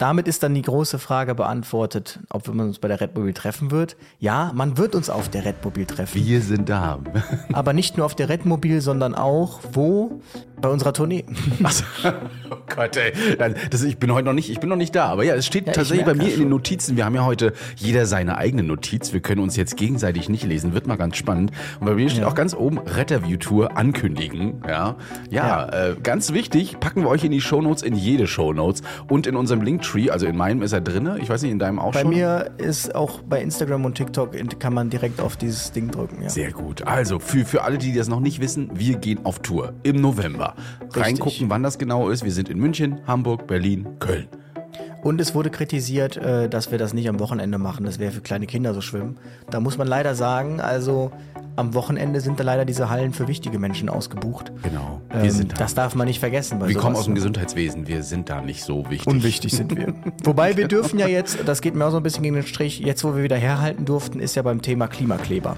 damit ist dann die große Frage beantwortet, ob man uns bei der Red Mobil treffen wird. Ja, man wird uns auf der Red Mobil treffen. Wir sind da. Aber nicht nur auf der Red Mobil, sondern auch wo? Bei unserer Tournee. Also, oh Gott, ey. Das, ich bin heute noch nicht, ich bin noch nicht da. Aber ja, es steht Ja, ich tatsächlich bei mir das in den Notizen. Wir haben ja heute jeder seine eigene Notiz. Wir können uns jetzt gegenseitig nicht lesen. Wird mal ganz spannend. Und bei mir steht Ja. auch ganz oben Retterview Tour ankündigen. Ja, ja, Äh, ganz wichtig. Packen wir euch in die Shownotes, in jede Shownotes und in unserem Linktree. Also in meinem ist er drinne. Ich weiß nicht, in deinem auch Bei schon. mir ist auch bei Instagram und TikTok kann man direkt auf dieses Ding drücken. Ja. Sehr gut. Also für, für alle, die das noch nicht wissen, wir gehen auf Tour im November. Reingucken, wann das genau ist. Wir sind in München, Hamburg, Berlin, Köln. Und es wurde kritisiert, äh, dass wir das nicht am Wochenende machen. Das wäre für kleine Kinder so schwimmen. Da muss man leider sagen, also am Wochenende sind da leider diese Hallen für wichtige Menschen ausgebucht. Genau. Wir Ähm, sind da. das darf man nicht vergessen. Wir kommen aus dem Gesundheitswesen, wir sind da nicht so wichtig. Unwichtig sind wir. Wobei wir dürfen ja jetzt, das geht mir auch so ein bisschen gegen den Strich, jetzt wo wir wieder herhalten durften, ist ja beim Thema Klimakleber.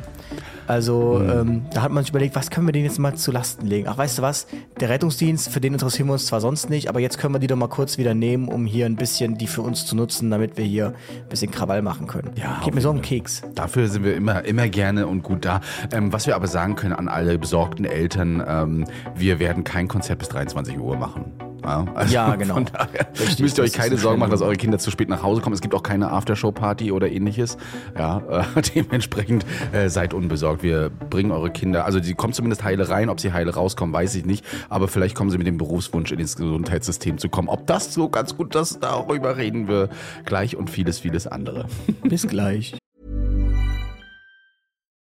Also ähm, da hat man sich überlegt, was können wir denen jetzt mal zu Lasten legen? Ach, weißt du was? Der Rettungsdienst, für den interessieren wir uns zwar sonst nicht, aber jetzt können wir die doch mal kurz wieder nehmen, um hier ein bisschen die für uns zu nutzen, damit wir hier ein bisschen Krawall machen können. Ja, auf mir so um Keks. Dafür sind wir immer, immer gerne und gut da. Ähm, was wir aber sagen können an alle besorgten Eltern, ähm, wir werden kein Konzert bis 23 Uhr machen. Ja, also Ja, genau. Von daher Richtig, müsst ihr euch das keine eine Sorgen machen, dass eure Kinder zu spät nach Hause kommen. Es gibt auch keine Aftershow-Party oder ähnliches. Ja, äh, dementsprechend äh, seid unbesorgt. Wir bringen eure Kinder, also die kommen zumindest heile rein. Ob sie heile rauskommen, weiß ich nicht. Aber vielleicht kommen sie mit dem Berufswunsch in ins Gesundheitssystem zu kommen. Ob das so ganz gut ist, darüber reden wir gleich und vieles, vieles andere. Bis gleich.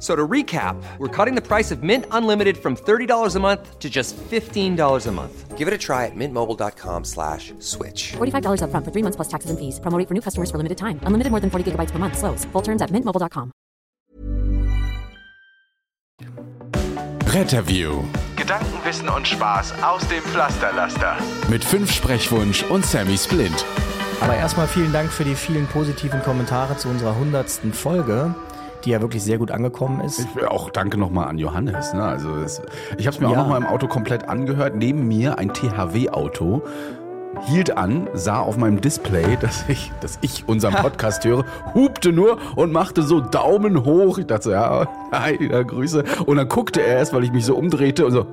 So to recap, we're cutting the price of Mint Unlimited from $30 a month to just $15 a month. Give it a try at mintmobile.com slash switch. $45 upfront for three months plus taxes and fees. Promo for new customers for limited time. Unlimited more than 40 gigabytes per month. Slows. Full terms at mintmobile.com. Retterview. Gedanken, Wissen und Spaß aus dem Pflasterlaster. Mit fünf Sprechwunsch und Sammy Splint. Aber erstmal vielen Dank für die vielen positiven Kommentare zu unserer hundertsten Folge, die ja wirklich sehr gut angekommen ist. Ich auch danke nochmal an Johannes. Ne? Also es, ich habe es mir auch Ja. nochmal im Auto komplett angehört. Neben mir ein THW-Auto hielt an, sah auf meinem Display, dass ich, dass ich unseren Podcast höre, hupte nur und machte so Daumen hoch. Ich dachte so, ja, hi, Grüße. Und dann guckte er erst, weil ich mich so umdrehte und so,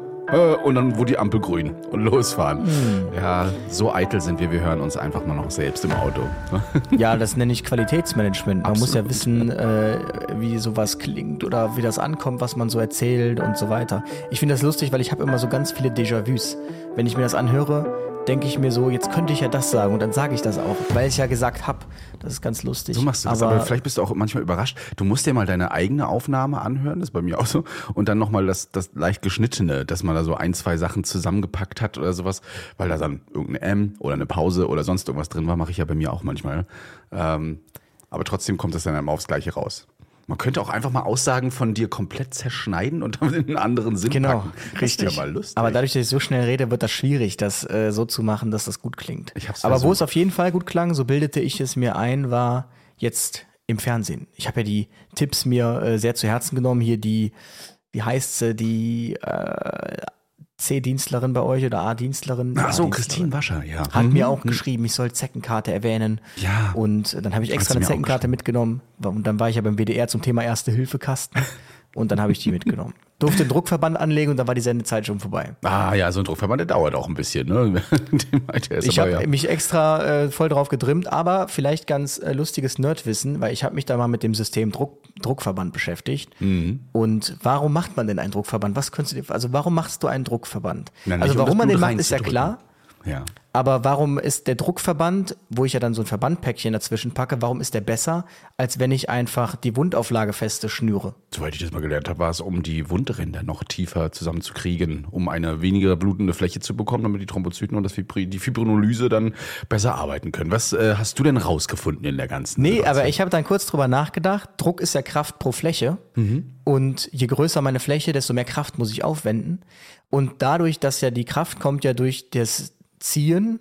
und dann wurde die Ampel grün und losfahren. Ja, so eitel sind wir, wir hören uns einfach mal noch selbst im Auto. Ja, das nenne ich Qualitätsmanagement. Man muss ja Absolut. wissen, äh, wie sowas klingt oder wie das ankommt, was man so erzählt und so weiter. Ich finde das lustig, weil ich habe immer so ganz viele Déjà-vus. Wenn ich mir das anhöre, denke ich mir so, jetzt könnte ich ja das sagen und dann sage ich das auch, weil ich ja gesagt habe. Das ist ganz lustig. So machst du das, aber, vielleicht bist du auch manchmal überrascht. Du musst dir mal deine eigene Aufnahme anhören, das ist bei mir auch so, und dann nochmal das, das leicht geschnittene, dass man da so ein, zwei Sachen zusammengepackt hat oder sowas, weil da dann irgendeine M oder eine Pause oder sonst irgendwas drin war, mache ich ja bei mir auch manchmal. Ähm, aber trotzdem kommt das dann immer aufs Gleiche raus. Man könnte auch einfach mal Aussagen von dir komplett zerschneiden und dann in einen anderen Sinn Genau, packen. Das richtig. lustig. Aber dadurch, dass ich so schnell rede, wird das schwierig, das äh, so zu machen, dass das gut klingt. Aber wo versucht. es auf jeden Fall gut klang, so bildete ich es mir ein, war jetzt im Fernsehen. Ich habe ja die Tipps mir äh, sehr zu Herzen genommen. Hier die, wie heißt sie, die äh, C-Dienstlerin bei euch oder A-Dienstlerin? Ach so. Christine Wascher, ja. Hat Mhm. mir auch geschrieben, ich soll Zeckenkarte erwähnen. Ja. Und dann habe ich extra eine Zeckenkarte mitgenommen. Und dann war ich ja beim WDR zum Thema Erste-Hilfe-Kasten. Und dann habe ich die mitgenommen. Durfte den Druckverband anlegen und dann war die Sendezeit schon vorbei. Ah ja, so ein Druckverband, der dauert auch ein bisschen. Ne? Ich habe ja. mich extra äh, voll drauf gedrimmt, aber vielleicht ganz äh, lustiges Nerdwissen, weil ich habe mich da mal mit dem System Druck, Druckverband beschäftigt. Mhm. Und warum macht man denn einen Druckverband? Was könntest du dir, also warum machst du einen Druckverband? Nicht, also um warum das man den macht, ist ja klar. Ja. Aber warum ist der Druckverband, wo ich ja dann so ein Verbandpäckchen dazwischen packe, warum ist der besser, als wenn ich einfach die Wundauflage feste schnüre? Soweit ich das mal gelernt habe, war es, um die Wundränder noch tiefer zusammenzukriegen, um eine weniger blutende Fläche zu bekommen, damit die Thrombozyten und das Fibri die Fibrinolyse dann besser arbeiten können. Was äh, hast du denn rausgefunden in der ganzen Nee, Situation? aber ich habe dann kurz drüber nachgedacht. Druck ist ja Kraft pro Fläche. Mhm. Und je größer meine Fläche, desto mehr Kraft muss ich aufwenden. Und dadurch, dass ja die Kraft kommt ja durch das Ziehen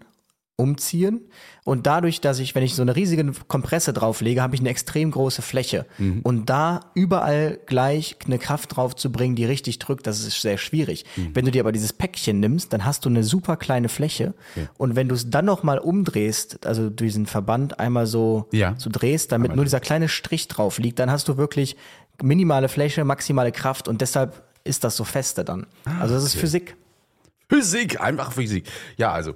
umziehen. Und dadurch, dass ich, wenn ich so eine riesige Kompresse drauflege, habe ich eine extrem große Fläche. Mhm. Und da überall gleich eine Kraft drauf zu bringen, die richtig drückt, das ist sehr schwierig. Mhm. Wenn du dir aber dieses Päckchen nimmst, dann hast du eine super kleine Fläche. Und wenn du es dann nochmal umdrehst, also diesen Verband einmal so, Ja. so drehst, damit nur dieser kleine Strich drauf liegt, dann hast du wirklich minimale Fläche, maximale Kraft und deshalb ist das so feste dann. Ah, also das ist Physik. Physik, einfach Physik. Ja, also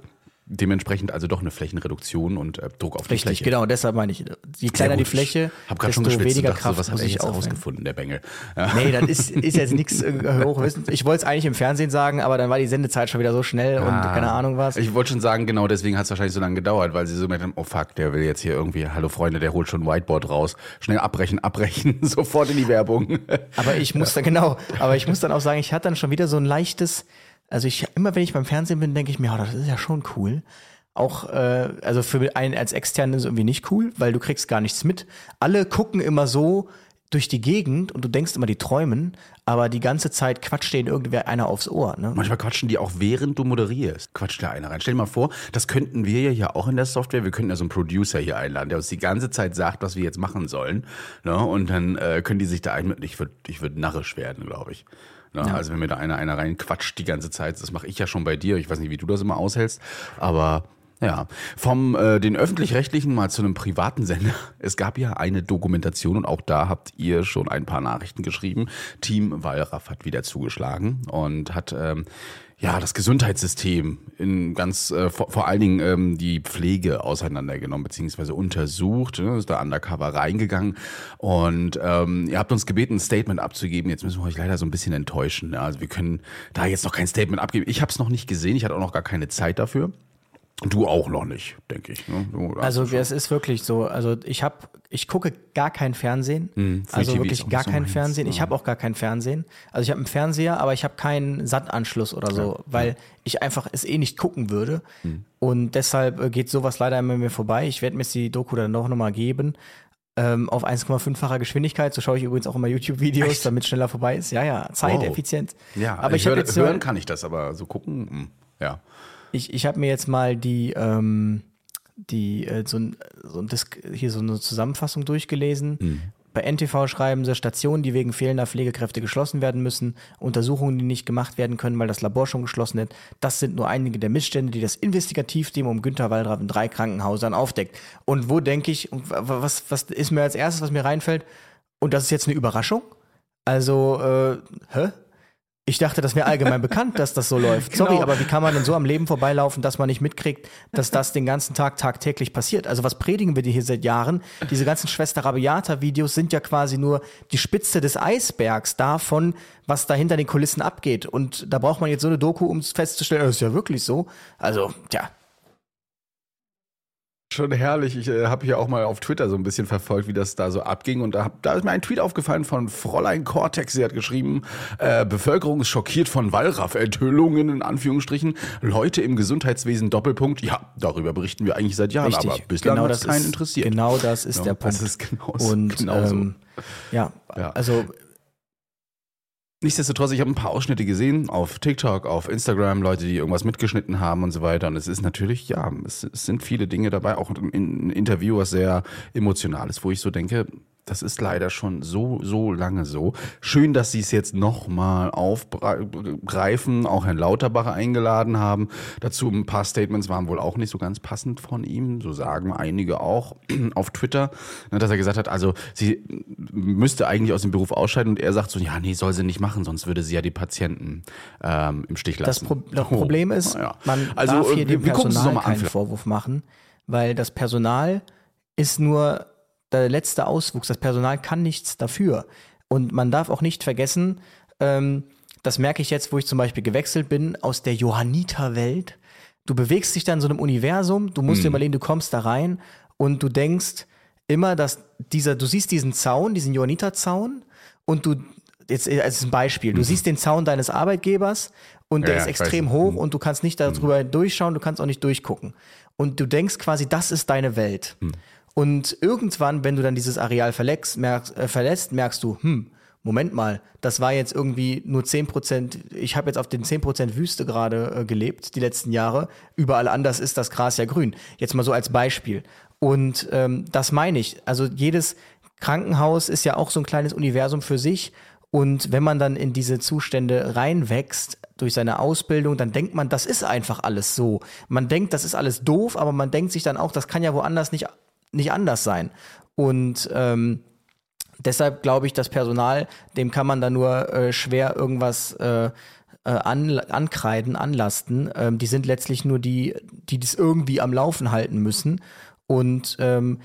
dementsprechend also doch eine Flächenreduktion und äh, Druck auf die Richtig, Fläche. genau, deshalb meine ich, je kleiner die Fläche, Hab grad desto schon geschwitzt weniger und dachte, so, Kraft was hat muss ich jetzt aufwenden. rausgefunden, der Bengel. Ja. Nee, das ist, ist jetzt nichts äh, hochwissen. Ich wollte es eigentlich im Fernsehen sagen, aber dann war die Sendezeit schon wieder so schnell und Ah. keine Ahnung was. Ich wollte schon sagen, genau deswegen hat es wahrscheinlich so lange gedauert, weil sie so gemerkt haben, oh fuck, der will jetzt hier irgendwie, hallo Freunde, der holt schon ein Whiteboard raus. Schnell abbrechen, abbrechen, sofort in die Werbung. Aber ich muss dann, genau, aber ich muss dann auch sagen, ich hatte dann schon wieder so ein leichtes, also ich, immer wenn ich beim Fernsehen bin, denke ich mir, oh, das ist ja schon cool. Auch, äh, also für einen als Externen ist es irgendwie nicht cool, weil du kriegst gar nichts mit. Alle gucken immer so durch die Gegend und du denkst immer, die träumen, aber die ganze Zeit quatscht denen irgendwer einer aufs Ohr. Ne? Manchmal quatschen die auch während du moderierst. Quatscht da einer rein. Stell dir mal vor, das könnten wir ja hier auch in der Software. Wir könnten ja so einen Producer hier einladen, der uns die ganze Zeit sagt, was wir jetzt machen sollen. Ne? Und dann äh, können die sich da einmitten. Ich würde ich würd narrisch werden, glaube ich. Ne? Also wenn mir da einer, einer reinquatscht die ganze Zeit, das mache ich ja schon bei dir. Ich weiß nicht, wie du das immer aushältst, aber ja, vom äh, den öffentlich-rechtlichen mal zu einem privaten Sender. Es gab ja eine Dokumentation und auch da habt ihr schon ein paar Nachrichten geschrieben. Team Wallraff hat wieder zugeschlagen und hat ähm, ja das Gesundheitssystem in ganz äh, vor, vor allen Dingen ähm, die Pflege auseinandergenommen beziehungsweise untersucht. Ne? Ist da undercover reingegangen und ähm, ihr habt uns gebeten, ein Statement abzugeben. Jetzt müssen wir euch leider so ein bisschen enttäuschen. Ja? Also wir können da jetzt noch kein Statement abgeben. Ich habe es noch nicht gesehen. Ich hatte auch noch gar keine Zeit dafür. Du auch noch nicht, denke ich. Ne? Also es ist wirklich so, also ich habe, ich gucke gar kein Fernsehen, Free also TV wirklich gar so kein Fernsehen. Ich ja. habe auch gar keinen Fernsehen. Also ich habe einen Fernseher, aber ich habe keinen SAT-Anschluss oder so, weil ich einfach es eh nicht gucken würde. Hm. Und deshalb äh, geht sowas leider immer mir vorbei. Ich werde mir jetzt die Doku dann doch nochmal geben. Ähm, auf 1,5-facher Geschwindigkeit. So schaue ich übrigens auch immer YouTube-Videos, damit es schneller vorbei ist. Ja, ja, zeiteffizient. ja, aber ich, höre, habe jetzt hören kann ich das, aber so gucken, hm, ja. Ich, ich habe mir jetzt mal die, ähm, die äh, so, ein, so ein Disk, hier so eine Zusammenfassung durchgelesen. Mhm. Bei NTV schreiben sie Stationen, die wegen fehlender Pflegekräfte geschlossen werden müssen, Untersuchungen, die nicht gemacht werden können, weil das Labor schon geschlossen ist. Das sind nur einige der Missstände, die das Investigativteam um Günter Wallraff in drei Krankenhäusern aufdeckt. Und wo denke ich, was, was ist mir als erstes, was mir reinfällt? Und das ist jetzt eine Überraschung? Also, äh, hä? Ich dachte, das wäre allgemein bekannt, dass das so läuft. Sorry, Genau. aber wie kann man denn so am Leben vorbeilaufen, dass man nicht mitkriegt, dass das den ganzen Tag tagtäglich passiert? Also was predigen wir dir hier seit Jahren? Diese ganzen Schwester Rabiata-Videos sind ja quasi nur die Spitze des Eisbergs davon, was da hinter den Kulissen abgeht. Und da braucht man jetzt so eine Doku, um es festzustellen, das ist ja wirklich so. Also, tja. Schon herrlich. Ich äh, habe hier auch mal auf Twitter so ein bisschen verfolgt, wie das da so abging. Und da, hab, da ist mir ein Tweet aufgefallen von Fräulein Cortex. Sie hat geschrieben, äh, Bevölkerung ist schockiert von Wallraff-Enthüllungen, in Anführungsstrichen. Leute im Gesundheitswesen, Doppelpunkt. Ja, darüber berichten wir eigentlich seit Jahren, Richtig. aber bislang Genau hat es das keinen interessiert. Genau das ist Ja, der Punkt. Das ist genau so. Und genau so. ähm, ja, Ja. also Nichtsdestotrotz, ich habe ein paar Ausschnitte gesehen auf TikTok, auf Instagram, Leute, die irgendwas mitgeschnitten haben und so weiter. Und es ist natürlich, ja, es, es sind viele Dinge dabei, auch ein, ein Interview, was sehr emotional ist, wo ich so denke, das ist leider schon so, so lange so. Schön, dass sie es jetzt nochmal aufgreifen, auch Herrn Lauterbach eingeladen haben. Dazu ein paar Statements waren wohl auch nicht so ganz passend von ihm, so sagen einige auch auf Twitter, ne, dass er gesagt hat, also sie müsste eigentlich aus dem Beruf ausscheiden und er sagt so, ja, nee, soll sie nicht machen, sonst würde sie ja die Patienten ähm, im Stich Das, lassen. Pro das Problem ist, ja. man also, darf hier äh, dem uns das Personal keinen Vorwurf machen, weil das Personal ist nur der letzte Auswuchs. Das Personal kann nichts dafür. Und man darf auch nicht vergessen, ähm, das merke ich jetzt, wo ich zum Beispiel gewechselt bin aus der Johanniter-Welt. Du bewegst dich dann in so einem Universum, du musst dir überlegen, du kommst da rein und du denkst immer, dass dieser, du siehst diesen Zaun, diesen Johanniter-Zaun und du, jetzt als ein Beispiel, du siehst den Zaun deines Arbeitgebers und der Ja, ist ja, ich extrem weiß. hoch und du kannst nicht darüber durchschauen, du kannst auch nicht durchgucken. Und du denkst quasi, das ist deine Welt. Und irgendwann, wenn du dann dieses Areal verlässt, merkst, äh, verlässt, merkst du, hm, Moment mal, das war jetzt irgendwie nur 10%, ich habe jetzt auf den 10% Wüste gerade äh, gelebt, die letzten Jahre. Überall anders ist das Gras ja grün. Jetzt mal so als Beispiel. Und ähm, das meine ich. Also jedes Krankenhaus ist ja auch so ein kleines Universum für sich. Und wenn man dann in diese Zustände reinwächst durch seine Ausbildung, dann denkt man, das ist einfach alles so. Man denkt, das ist alles doof, aber man denkt sich dann auch, das kann ja woanders nicht, nicht anders sein. Und ähm, deshalb glaube ich, das Personal, dem kann man da nur äh, schwer irgendwas äh, äh, an, ankreiden, anlasten. Ähm, die sind letztlich nur die, die das irgendwie am Laufen halten müssen. Und ähm,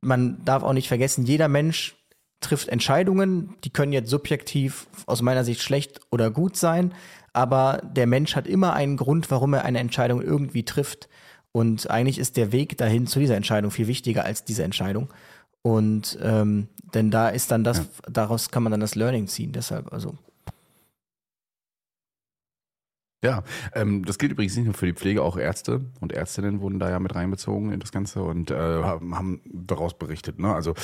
man darf auch nicht vergessen, jeder Mensch trifft Entscheidungen, die können jetzt subjektiv aus meiner Sicht schlecht oder gut sein, aber der Mensch hat immer einen Grund, warum er eine Entscheidung irgendwie trifft. Und eigentlich ist der Weg dahin zu dieser Entscheidung viel wichtiger als diese Entscheidung. Und ähm, denn da ist dann das, ja. daraus kann man dann das Learning ziehen. Deshalb, also. Ja, ähm, das gilt übrigens nicht nur für die Pflege, auch Ärzte und Ärztinnen wurden da ja mit reinbezogen in das Ganze und äh, haben daraus berichtet. Ne? Also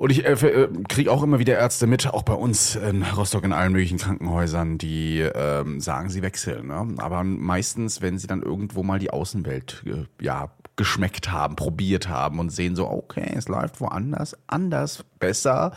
und ich äh, äh kriege auch immer wieder Ärzte mit, auch bei uns in Rostock in allen möglichen Krankenhäusern, die ähm, sagen, sie wechseln. Ne? Aber meistens, wenn sie dann irgendwo mal die Außenwelt äh, ja geschmeckt haben, probiert haben und sehen so, okay, es läuft woanders anders, besser,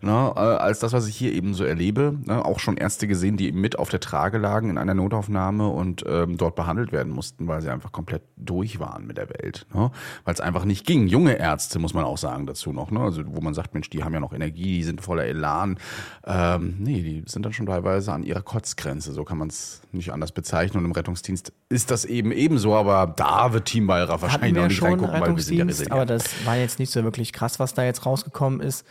ne, äh, als das, was ich hier eben so erlebe. Ne, auch schon Ärzte gesehen, die mit auf der Trage lagen in einer Notaufnahme und ähm, dort behandelt werden mussten, weil sie einfach komplett durch waren mit der Welt. Ne, weil es einfach nicht ging. Junge Ärzte, muss man auch sagen dazu noch, ne, also wo man sagt, Mensch, die haben ja noch Energie, die sind voller Elan. Ähm, nee, die sind dann schon teilweise an ihrer Kotzgrenze, so kann man es nicht anders bezeichnen. Und im Rettungsdienst ist das eben ebenso, aber da wird Team Weihrauch wahrscheinlich wir schon reingucken, Rettungsdienst, ja aber das war jetzt nicht so wirklich krass, was da jetzt rausgekommen ist.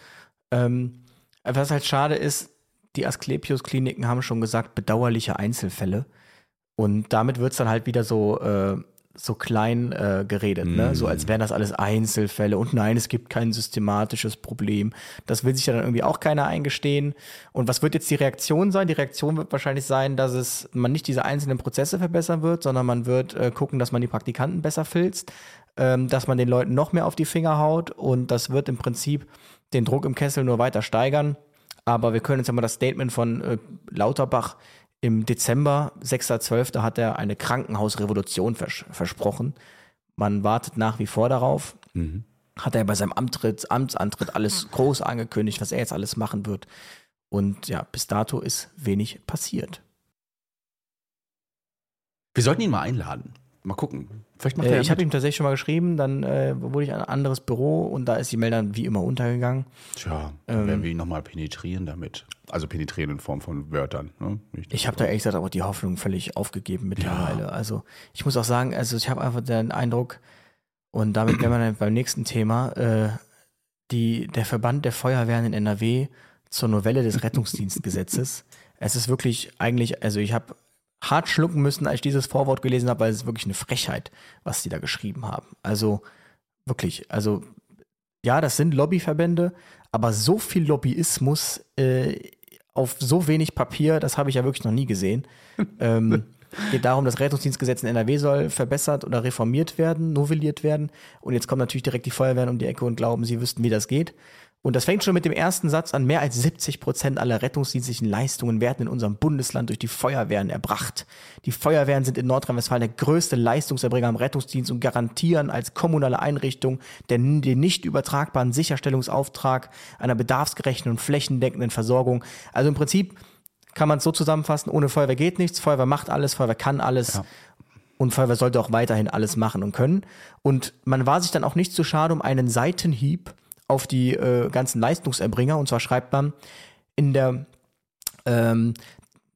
Ähm, was halt schade ist, die Asklepios-Kliniken haben schon gesagt, bedauerliche Einzelfälle. Und damit wird es dann halt wieder so, äh, so klein äh, geredet, mm. ne? so als wären das alles Einzelfälle und nein, es gibt kein systematisches Problem. Das will sich ja dann irgendwie auch keiner eingestehen. Und was wird jetzt die Reaktion sein? Die Reaktion wird wahrscheinlich sein, dass es man nicht diese einzelnen Prozesse verbessern wird, sondern man wird äh, gucken, dass man die Praktikanten besser filzt, ähm, dass man den Leuten noch mehr auf die Finger haut und das wird im Prinzip den Druck im Kessel nur weiter steigern. Aber wir können jetzt ja mal das Statement von äh, Lauterbach im Dezember, 6.12., hat er eine Krankenhausrevolution vers versprochen. Man wartet nach wie vor darauf. Mhm. Hat er bei seinem Amtritt, Amtsantritt alles groß angekündigt, was er jetzt alles machen wird. Und ja, bis dato ist wenig passiert. Wir sollten ihn mal einladen. Mal gucken. Vielleicht macht äh, er ich habe ihm tatsächlich schon mal geschrieben, dann äh, wurde ich an ein anderes Büro und da ist die Mail dann wie immer untergegangen. Tja, dann ähm, werden wir ihn nochmal penetrieren damit. Also penetrieren in Form von Wörtern. Ne? Ich habe da ehrlich gesagt auch die Hoffnung völlig aufgegeben mittlerweile. Ja. Also ich muss auch sagen, also ich habe einfach den Eindruck, und damit wären wir dann beim nächsten Thema, äh, die, der Verband der Feuerwehren in NRW zur Novelle des Rettungsdienstgesetzes. Es ist wirklich eigentlich, also ich habe hart schlucken müssen, als ich dieses Vorwort gelesen habe, weil es ist wirklich eine Frechheit, was die da geschrieben haben. Also wirklich, also ja, das sind Lobbyverbände, aber so viel Lobbyismus äh, auf so wenig Papier, das habe ich ja wirklich noch nie gesehen. ähm, geht darum, das Rettungsdienstgesetz in NRW soll verbessert oder reformiert werden, novelliert werden. Und jetzt kommen natürlich direkt die Feuerwehren um die Ecke und glauben, sie wüssten, wie das geht. Und das fängt schon mit dem ersten Satz an. Mehr als 70 Prozent aller rettungsdienstlichen Leistungen werden in unserem Bundesland durch die Feuerwehren erbracht. Die Feuerwehren sind in Nordrhein-Westfalen der größte Leistungserbringer am Rettungsdienst und garantieren als kommunale Einrichtung den, den nicht übertragbaren Sicherstellungsauftrag einer bedarfsgerechten und flächendeckenden Versorgung. Also im Prinzip kann man es so zusammenfassen, ohne Feuerwehr geht nichts, Feuerwehr macht alles, Feuerwehr kann alles. Ja. Und Feuerwehr sollte auch weiterhin alles machen und können. Und man war sich dann auch nicht zu schade um einen Seitenhieb auf die äh, ganzen Leistungserbringer. Und zwar schreibt man in der, ähm,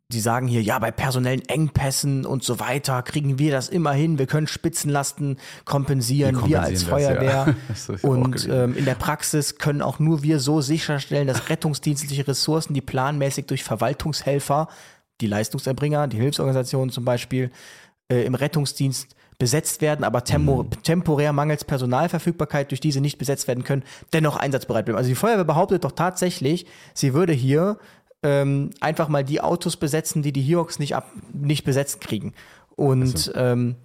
die sagen hier, ja, bei personellen Engpässen und so weiter kriegen wir das immer hin. Wir können Spitzenlasten kompensieren, wir, wir als Feuerwehr. Das, ja. und ähm, in der Praxis können auch nur wir so sicherstellen, dass rettungsdienstliche Ressourcen, die planmäßig durch Verwaltungshelfer, die Leistungserbringer, die Hilfsorganisationen zum Beispiel, äh, im Rettungsdienst besetzt werden, aber tempo mhm. temporär mangels Personalverfügbarkeit durch diese nicht besetzt werden können, dennoch einsatzbereit bleiben. Also die Feuerwehr behauptet doch tatsächlich, sie würde hier ähm, einfach mal die Autos besetzen, die die Hiox nicht, ab, nicht besetzt kriegen. Und also. ähm,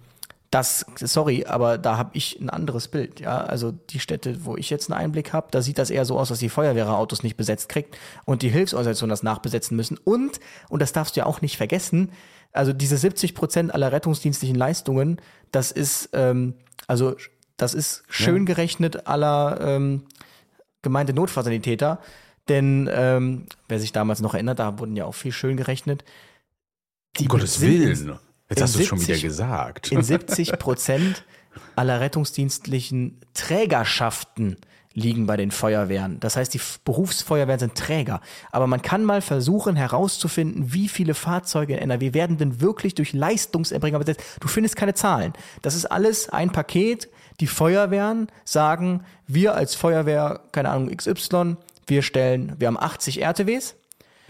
das, sorry, aber da habe ich ein anderes Bild. Ja, also die Städte, wo ich jetzt einen Einblick habe, da sieht das eher so aus, dass die Feuerwehr Autos nicht besetzt kriegt und die Hilfsorganisationen das nachbesetzen müssen. Und, und das darfst du ja auch nicht vergessen, also diese 70 Prozent aller rettungsdienstlichen Leistungen, das ist, ähm, also das ist schön ja. gerechnet aller ähm, gemeinte Notfallsanitäter. Denn ähm, wer sich damals noch erinnert, da wurden ja auch viel schön gerechnet. Die um Gottes Willen. Jetzt hast du es schon wieder gesagt. In 70 Prozent aller rettungsdienstlichen Trägerschaften liegen bei den Feuerwehren. Das heißt, die Berufsfeuerwehren sind Träger. Aber man kann mal versuchen herauszufinden, wie viele Fahrzeuge in NRW werden denn wirklich durch Leistungserbringer besetzt. Du findest keine Zahlen. Das ist alles ein Paket. Die Feuerwehren sagen, wir als Feuerwehr, keine Ahnung, XY, wir stellen, wir haben 80 RTWs,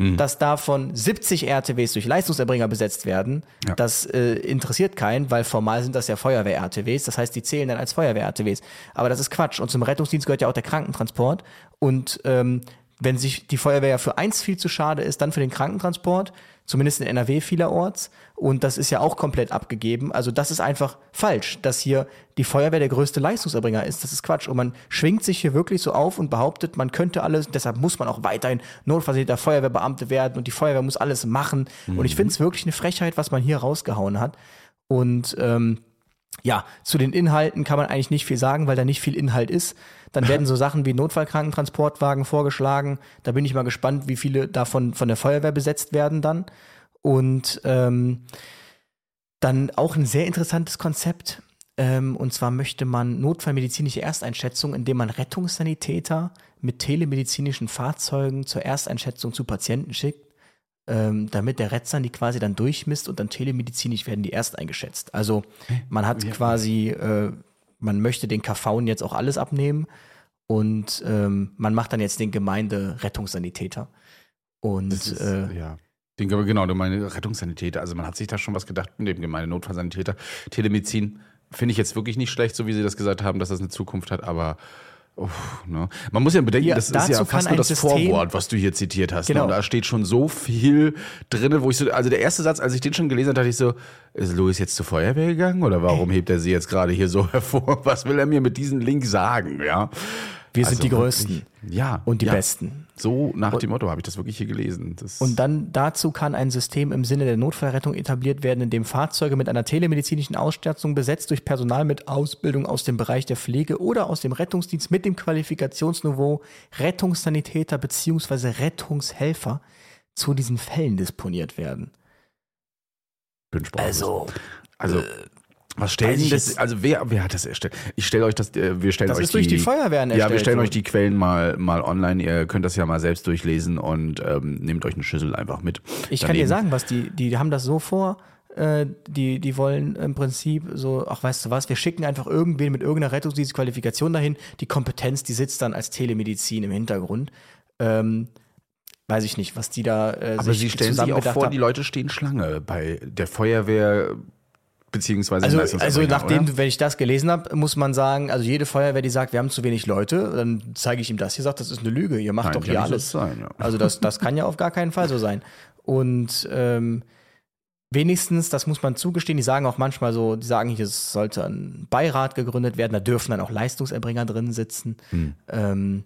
mhm. dass davon 70 RTWs durch Leistungserbringer besetzt werden, ja. das äh, interessiert keinen, weil formal sind das ja Feuerwehr-RTWs. Das heißt, die zählen dann als Feuerwehr-RTWs. Aber das ist Quatsch. Und zum Rettungsdienst gehört ja auch der Krankentransport. Und ähm, wenn sich die Feuerwehr ja für eins viel zu schade ist, dann für den Krankentransport zumindest in NRW vielerorts. Und das ist ja auch komplett abgegeben. Also das ist einfach falsch, dass hier die Feuerwehr der größte Leistungserbringer ist. Das ist Quatsch. Und man schwingt sich hier wirklich so auf und behauptet, man könnte alles, deshalb muss man auch weiterhin notversierter Feuerwehrbeamte werden und die Feuerwehr muss alles machen. Mhm. Und ich finde es wirklich eine Frechheit, was man hier rausgehauen hat. Und ähm, ja, zu den Inhalten kann man eigentlich nicht viel sagen, weil da nicht viel Inhalt ist. Dann werden so Sachen wie Notfallkrankentransportwagen vorgeschlagen. Da bin ich mal gespannt, wie viele davon von der Feuerwehr besetzt werden dann. Und ähm, dann auch ein sehr interessantes Konzept. Ähm, und zwar möchte man notfallmedizinische Ersteinschätzung, indem man Rettungssanitäter mit telemedizinischen Fahrzeugen zur Ersteinschätzung zu Patienten schickt ähm, damit der Retzern die quasi dann durchmisst und dann telemedizinisch werden die erst eingeschätzt. Also man hat quasi, äh, man möchte den KV jetzt auch alles abnehmen und ähm, man macht dann jetzt den Gemeinderettungssanitäter. Und ist, äh, ja. Den, genau, du meine Rettungssanitäter. Also man hat sich da schon was gedacht mit dem Gemeindenotfallsanitäter. Telemedizin finde ich jetzt wirklich nicht schlecht, so wie Sie das gesagt haben, dass das eine Zukunft hat, aber Uff, ne? Man muss ja bedenken, ja, das ist ja fast nur das System, Vorwort, was du hier zitiert hast. Ne? Genau. Ne? Da steht schon so viel drin, wo ich so, also der erste Satz, als ich den schon gelesen habe, dachte ich so, ist Louis jetzt zur Feuerwehr gegangen oder warum Ey. hebt er sie jetzt gerade hier so hervor? Was will er mir mit diesem Link sagen, ja? Wir also sind die Größten. Ja. Und die ja. Besten. So nach dem Motto habe ich das wirklich hier gelesen. Das und dann dazu kann ein System im Sinne der Notfallrettung etabliert werden, in dem Fahrzeuge mit einer telemedizinischen Ausstattung besetzt durch Personal mit Ausbildung aus dem Bereich der Pflege oder aus dem Rettungsdienst mit dem Qualifikationsniveau Rettungssanitäter bzw. Rettungshelfer zu diesen Fällen disponiert werden. Bin Also, also äh, was stellen Sie das? Also wer, wer hat das erstellt? Ich stelle euch das, äh, wir stellen das euch ist die, durch die Feuerwehren erstellt. Ja, wir stellen so. euch die Quellen mal mal online. Ihr könnt das ja mal selbst durchlesen und ähm, nehmt euch eine Schüssel einfach mit. Ich daneben. kann dir sagen, was die, die haben das so vor. Äh, die, die wollen im Prinzip so, ach weißt du was, wir schicken einfach irgendwen mit irgendeiner Rettungsdienstqualifikation dahin. Die Kompetenz, die sitzt dann als Telemedizin im Hintergrund. Ähm, weiß ich nicht, was die da äh, Aber sie stellen sich auch vor, haben. die Leute stehen Schlange bei der Feuerwehr beziehungsweise also, also nachdem, oder? wenn ich das gelesen habe, muss man sagen, also jede Feuerwehr, die sagt, wir haben zu wenig Leute, dann zeige ich ihm das. Ihr sagt, das ist eine Lüge, ihr macht Nein, doch hier alles. Sein, ja. Also das, das kann ja auf gar keinen Fall so sein. Und ähm, wenigstens, das muss man zugestehen, die sagen auch manchmal so, die sagen, es sollte ein Beirat gegründet werden, da dürfen dann auch Leistungserbringer drin sitzen. Hm. Ähm,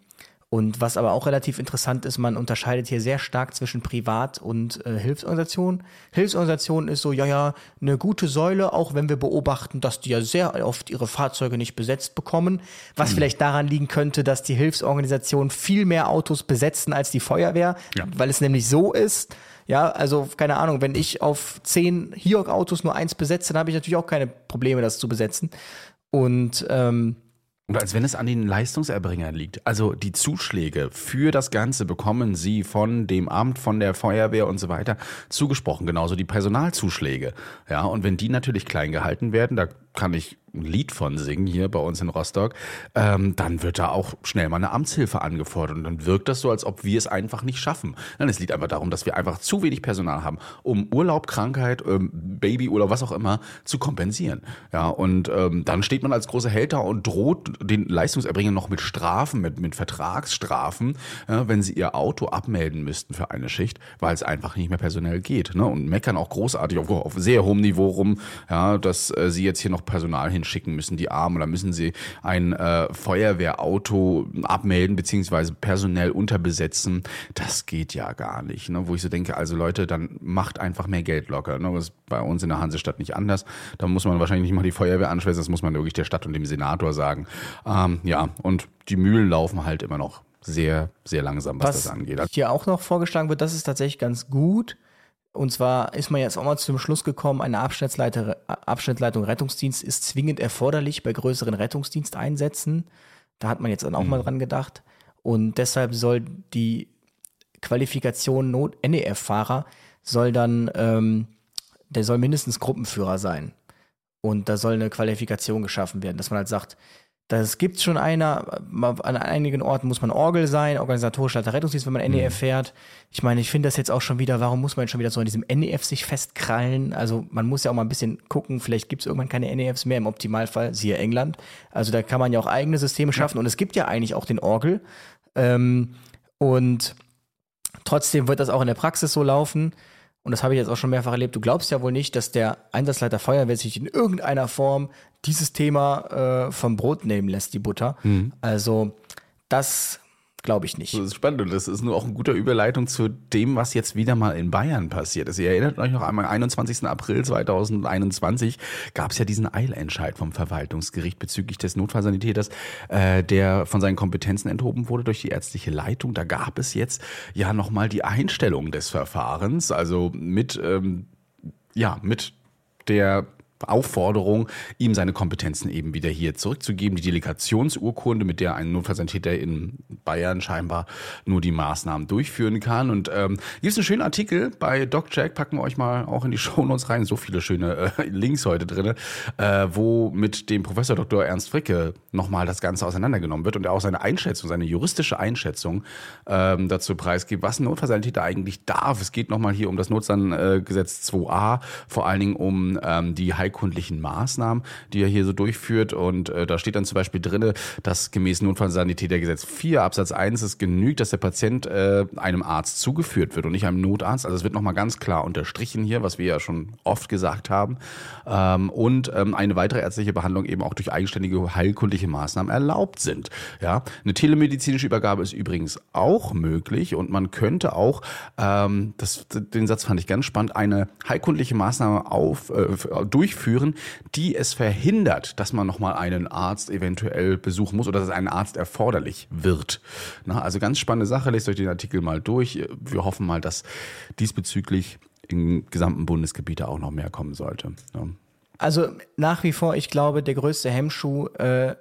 und was aber auch relativ interessant ist, man unterscheidet hier sehr stark zwischen Privat- und äh, Hilfsorganisation. Hilfsorganisation ist so, ja, ja, eine gute Säule, auch wenn wir beobachten, dass die ja sehr oft ihre Fahrzeuge nicht besetzt bekommen. Was mhm. vielleicht daran liegen könnte, dass die Hilfsorganisationen viel mehr Autos besetzen als die Feuerwehr, ja. weil es nämlich so ist. Ja, also keine Ahnung, wenn ich auf zehn Hiok-Autos nur eins besetze, dann habe ich natürlich auch keine Probleme, das zu besetzen. Und ähm, und als wenn es an den Leistungserbringern liegt. Also die Zuschläge für das Ganze bekommen sie von dem Amt, von der Feuerwehr und so weiter zugesprochen. Genauso die Personalzuschläge. Ja, und wenn die natürlich klein gehalten werden, da kann ich ein Lied von singen hier bei uns in Rostock, ähm, dann wird da auch schnell mal eine Amtshilfe angefordert und dann wirkt das so, als ob wir es einfach nicht schaffen. Dann es liegt einfach darum, dass wir einfach zu wenig Personal haben, um Urlaub, Krankheit, ähm, Babyurlaub, was auch immer zu kompensieren. Ja, und ähm, dann steht man als großer da und droht den Leistungserbringern noch mit Strafen, mit, mit Vertragsstrafen, ja, wenn sie ihr Auto abmelden müssten für eine Schicht, weil es einfach nicht mehr personell geht. Ne? Und meckern auch großartig auf, auf sehr hohem Niveau rum, ja, dass äh, sie jetzt hier noch Personal hinschicken müssen, die Armen, oder müssen sie ein äh, Feuerwehrauto abmelden, beziehungsweise personell unterbesetzen. Das geht ja gar nicht. Ne? Wo ich so denke, also Leute, dann macht einfach mehr Geld locker. Ne? Das ist bei uns in der Hansestadt nicht anders. Da muss man wahrscheinlich nicht mal die Feuerwehr anschließen, das muss man wirklich der Stadt und dem Senator sagen. Ähm, ja, und die Mühlen laufen halt immer noch sehr, sehr langsam, was, was das angeht. Hier auch noch vorgeschlagen wird, das ist tatsächlich ganz gut. Und zwar ist man jetzt auch mal zum Schluss gekommen, eine Abschnittsleitung Rettungsdienst ist zwingend erforderlich bei größeren Rettungsdiensteinsätzen. Da hat man jetzt dann auch mhm. mal dran gedacht. Und deshalb soll die Qualifikation Not NEF-Fahrer soll dann, ähm, der soll mindestens Gruppenführer sein. Und da soll eine Qualifikation geschaffen werden, dass man halt sagt, das gibt schon einer, an einigen Orten muss man Orgel sein, organisatorischer Rettungsdienst, wenn man NEF mhm. fährt. Ich meine, ich finde das jetzt auch schon wieder, warum muss man schon wieder so an diesem NEF sich festkrallen? Also man muss ja auch mal ein bisschen gucken, vielleicht gibt es irgendwann keine NEFs mehr, im Optimalfall, siehe England. Also da kann man ja auch eigene Systeme schaffen ja. und es gibt ja eigentlich auch den Orgel. Ähm, und trotzdem wird das auch in der Praxis so laufen und das habe ich jetzt auch schon mehrfach erlebt, du glaubst ja wohl nicht, dass der Einsatzleiter Feuerwehr sich in irgendeiner Form dieses Thema äh, vom Brot nehmen lässt, die Butter. Mhm. Also das Glaube ich nicht. Das ist spannend und das ist nur auch eine gute Überleitung zu dem, was jetzt wieder mal in Bayern passiert ist. Ihr erinnert euch noch einmal, am 21. April 2021 gab es ja diesen Eilentscheid vom Verwaltungsgericht bezüglich des Notfallsanitäters, äh, der von seinen Kompetenzen enthoben wurde durch die ärztliche Leitung. Da gab es jetzt ja nochmal die Einstellung des Verfahrens, also mit, ähm, ja, mit der Aufforderung, ihm seine Kompetenzen eben wieder hier zurückzugeben. Die Delegationsurkunde, mit der ein Notfallsanitäter in Bayern scheinbar nur die Maßnahmen durchführen kann. Und ähm, hier ist ein schöner Artikel bei DocJack, packen wir euch mal auch in die Shownotes rein, so viele schöne äh, Links heute drin, äh, wo mit dem Professor Dr. Ernst Fricke nochmal das Ganze auseinandergenommen wird und er auch seine Einschätzung, seine juristische Einschätzung ähm, dazu preisgibt, was ein Notfallsanitäter eigentlich darf. Es geht nochmal hier um das Notsangesetz 2a, vor allen Dingen um ähm, die heilkundlichen Maßnahmen, die er hier so durchführt. Und äh, da steht dann zum Beispiel drinne, dass gemäß Notfallsanitätergesetz 4 Absatz 1 es genügt, dass der Patient äh, einem Arzt zugeführt wird und nicht einem Notarzt. Also es wird nochmal ganz klar unterstrichen hier, was wir ja schon oft gesagt haben. Ähm, und ähm, eine weitere ärztliche Behandlung eben auch durch eigenständige heilkundliche Maßnahmen erlaubt sind. Ja, eine telemedizinische Übergabe ist übrigens auch möglich und man könnte auch, ähm, das, den Satz fand ich ganz spannend, eine heilkundliche Maßnahme auf, äh, durchführen durchführen, die es verhindert, dass man nochmal einen Arzt eventuell besuchen muss oder dass ein Arzt erforderlich wird. Na, also ganz spannende Sache, lest euch den Artikel mal durch. Wir hoffen mal, dass diesbezüglich im gesamten Bundesgebiet auch noch mehr kommen sollte. Ja. Also nach wie vor, ich glaube, der größte Hemmschuh äh,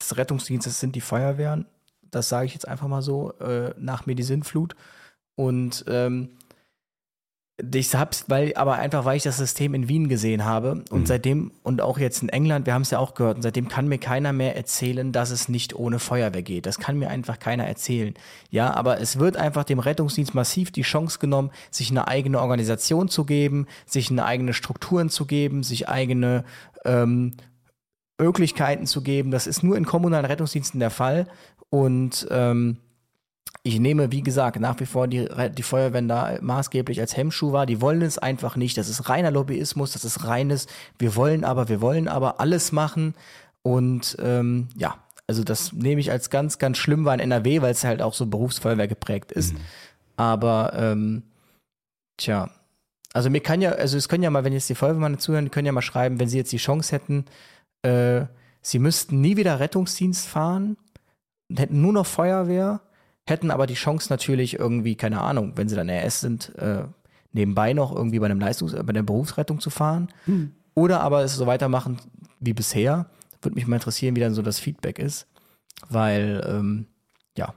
des Rettungsdienstes sind die Feuerwehren. Das sage ich jetzt einfach mal so, äh, nach Sintflut. Und ähm, ich hab's, weil, aber einfach, weil ich das System in Wien gesehen habe und mhm. seitdem, und auch jetzt in England, wir haben es ja auch gehört, und seitdem kann mir keiner mehr erzählen, dass es nicht ohne Feuerwehr geht. Das kann mir einfach keiner erzählen. Ja, aber es wird einfach dem Rettungsdienst massiv die Chance genommen, sich eine eigene Organisation zu geben, sich eine eigene Strukturen zu geben, sich eigene ähm, Möglichkeiten zu geben. Das ist nur in kommunalen Rettungsdiensten der Fall. Und ähm, ich nehme, wie gesagt, nach wie vor die, die Feuerwehr da maßgeblich als Hemmschuh wahr. Die wollen es einfach nicht. Das ist reiner Lobbyismus, das ist reines, wir wollen aber, wir wollen aber alles machen. Und ähm, ja, also das nehme ich als ganz, ganz schlimm wahr in NRW, weil es halt auch so Berufsfeuerwehr geprägt ist. Mhm. Aber ähm, tja, also mir kann ja, also es können ja mal, wenn jetzt die Feuerwehrmann zuhören, können ja mal schreiben, wenn sie jetzt die Chance hätten, äh, sie müssten nie wieder Rettungsdienst fahren, hätten nur noch Feuerwehr hätten aber die Chance natürlich irgendwie, keine Ahnung, wenn sie dann RS sind, äh, nebenbei noch irgendwie bei einem Leistungs-, bei der Berufsrettung zu fahren. Hm. Oder aber es so weitermachen wie bisher. Würde mich mal interessieren, wie dann so das Feedback ist. Weil, ähm, ja,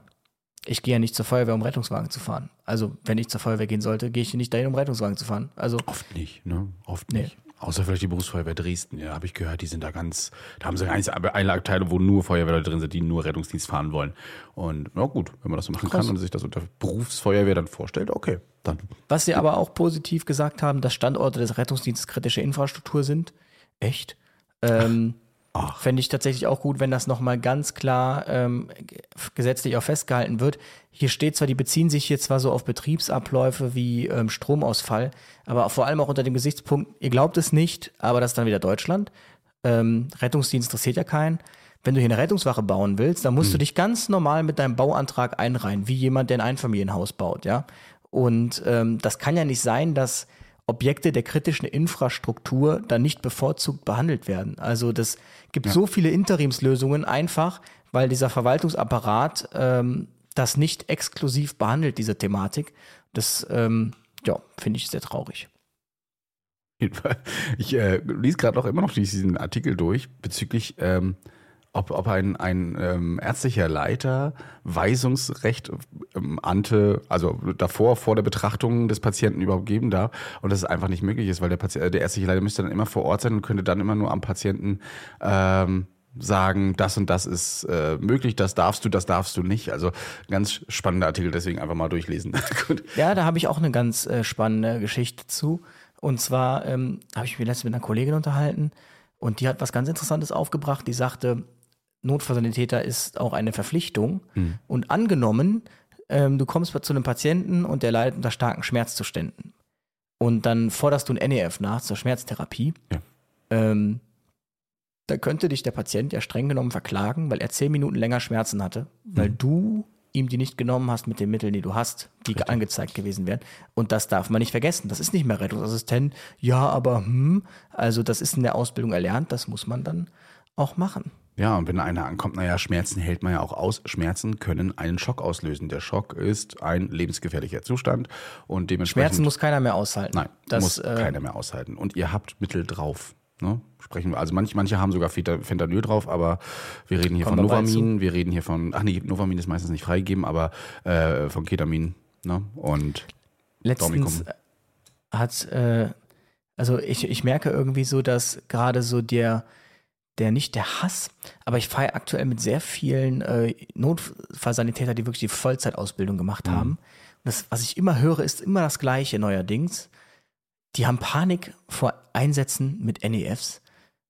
ich gehe ja nicht zur Feuerwehr, um Rettungswagen zu fahren. Also, wenn ich zur Feuerwehr gehen sollte, gehe ich nicht dahin, um Rettungswagen zu fahren. Also oft nicht, ne? Oft nee. nicht. Außer vielleicht die Berufsfeuerwehr Dresden, ja, habe ich gehört, die sind da ganz, da haben sie eine, eine Abteilung, wo nur Feuerwehrleute drin sind, die nur Rettungsdienst fahren wollen. Und na gut, wenn man das so machen Krass. kann und sich das unter Berufsfeuerwehr dann vorstellt, okay, dann. Was sie aber auch positiv gesagt haben, dass Standorte des Rettungsdienstes kritische Infrastruktur sind. Echt? Ähm, Fände ich tatsächlich auch gut, wenn das nochmal ganz klar ähm, gesetzlich auch festgehalten wird. Hier steht zwar, die beziehen sich hier zwar so auf Betriebsabläufe wie ähm, Stromausfall, aber vor allem auch unter dem Gesichtspunkt, ihr glaubt es nicht, aber das ist dann wieder Deutschland. Ähm, Rettungsdienst interessiert ja keinen. Wenn du hier eine Rettungswache bauen willst, dann musst du dich ganz normal mit deinem Bauantrag einreihen, wie jemand, der ein Einfamilienhaus baut, ja. Und ähm, das kann ja nicht sein, dass Objekte der kritischen Infrastruktur dann nicht bevorzugt behandelt werden. Also das gibt so viele Interimslösungen einfach, weil dieser Verwaltungsapparat ähm, das nicht exklusiv behandelt, diese Thematik. Das ähm, ja, finde ich sehr traurig. Ich äh, lese gerade noch immer noch diesen Artikel durch bezüglich, ähm, ob, ob ein, ein ähm, ärztlicher Leiter Weisungsrecht ähm, ante, also davor, vor der Betrachtung des Patienten überhaupt geben darf und das einfach nicht möglich ist, weil der, Patient, der ärztliche Leiter müsste dann immer vor Ort sein und könnte dann immer nur am Patienten ähm, sagen, das und das ist äh, möglich, das darfst du, das darfst du nicht. Also ganz spannender Artikel, deswegen einfach mal durchlesen. Ja, da habe ich auch eine ganz äh, spannende Geschichte zu. Und zwar ähm, habe ich mich letztens mit einer Kollegin unterhalten und die hat was ganz Interessantes aufgebracht. Die sagte, Notfallsanitäter ist auch eine Verpflichtung. Und angenommen, ähm, du kommst zu einem Patienten und der leidet unter starken Schmerzzuständen. Und dann forderst du ein NEF nach zur Schmerztherapie. Ja. Ähm, da könnte dich der Patient ja streng genommen verklagen, weil er zehn Minuten länger Schmerzen hatte, weil du ihm die nicht genommen hast mit den Mitteln, die du hast, die angezeigt gewesen wären. Und das darf man nicht vergessen. Das ist nicht mehr Rettungsassistent. Ja, aber hm, also das ist in der Ausbildung erlernt, das muss man dann auch machen. Ja, und wenn einer ankommt, naja, Schmerzen hält man ja auch aus. Schmerzen können einen Schock auslösen. Der Schock ist ein lebensgefährlicher Zustand und dementsprechend. Schmerzen muss keiner mehr aushalten. Nein, das muss äh, keiner mehr aushalten. Und ihr habt Mittel drauf. Ne? Sprechen wir, also manche, manche haben sogar Fentanyl drauf, aber wir reden hier von Novamin, wir reden hier von, ach nee, Novamin ist meistens nicht freigegeben, aber äh, von Ketamin. Ne? Und letztens Dormicum. hat, äh, also ich, ich merke irgendwie so, dass gerade so der, der nicht der Hass, aber ich fahre aktuell mit sehr vielen äh, Notfallsanitäter, die wirklich die Vollzeitausbildung gemacht haben. Und das, was ich immer höre, ist immer das Gleiche neuerdings. Die haben Panik vor Einsätzen mit NEFs,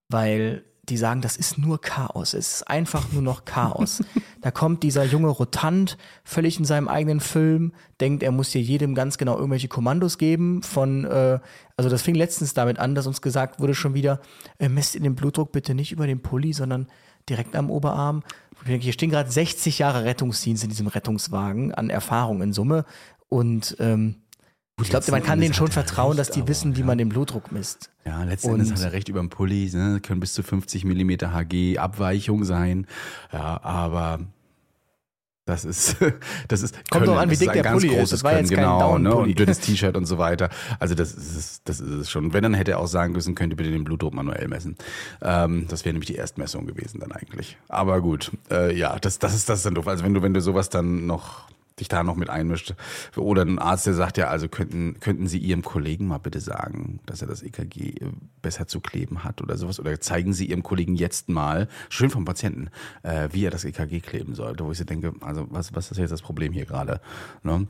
weil die sagen, das ist nur Chaos. Es ist einfach nur noch Chaos. da kommt dieser junge Rotant völlig in seinem eigenen Film, denkt, er muss hier jedem ganz genau irgendwelche Kommandos geben von, äh, also das fing letztens damit an, dass uns gesagt wurde schon wieder, äh, messt ihr den Blutdruck bitte nicht über den Pulli, sondern direkt am Oberarm. Ich denke, Hier stehen gerade 60 Jahre Rettungsdienst in diesem Rettungswagen an Erfahrung in Summe und ähm, ich glaube, man kann denen schon er vertrauen, dass die aber, wissen, wie man den Blutdruck misst. Ja, letzten Und- Endes hat er recht über den Pulli, ne? können bis zu 50 Millimeter HG Abweichung sein. Ja, aber das ist, das ist, Kommt doch an, wie dick der Pulli ist. Das war Können, jetzt kein genau, ne? Down-Pulli. Und dünnes T-Shirt und so weiter. Also das ist es, das ist es schon. Wenn, dann hätte er auch sagen müssen, könnt ihr bitte den Blutdruck manuell messen. Ähm, das wäre nämlich die Erstmessung gewesen dann eigentlich. Aber gut, äh, ja, das, das ist das dann doof. Also wenn du, wenn du sowas dann noch dich da noch mit einmischt. Oder ein Arzt, der sagt ja, also könnten, könnten Sie Ihrem Kollegen mal bitte sagen, dass er das EKG besser zu kleben hat oder sowas. Oder zeigen Sie Ihrem Kollegen jetzt mal, schön vom Patienten, äh, wie er das EKG kleben sollte. Wo ich so denke, also was, was ist jetzt das Problem hier gerade? Ne?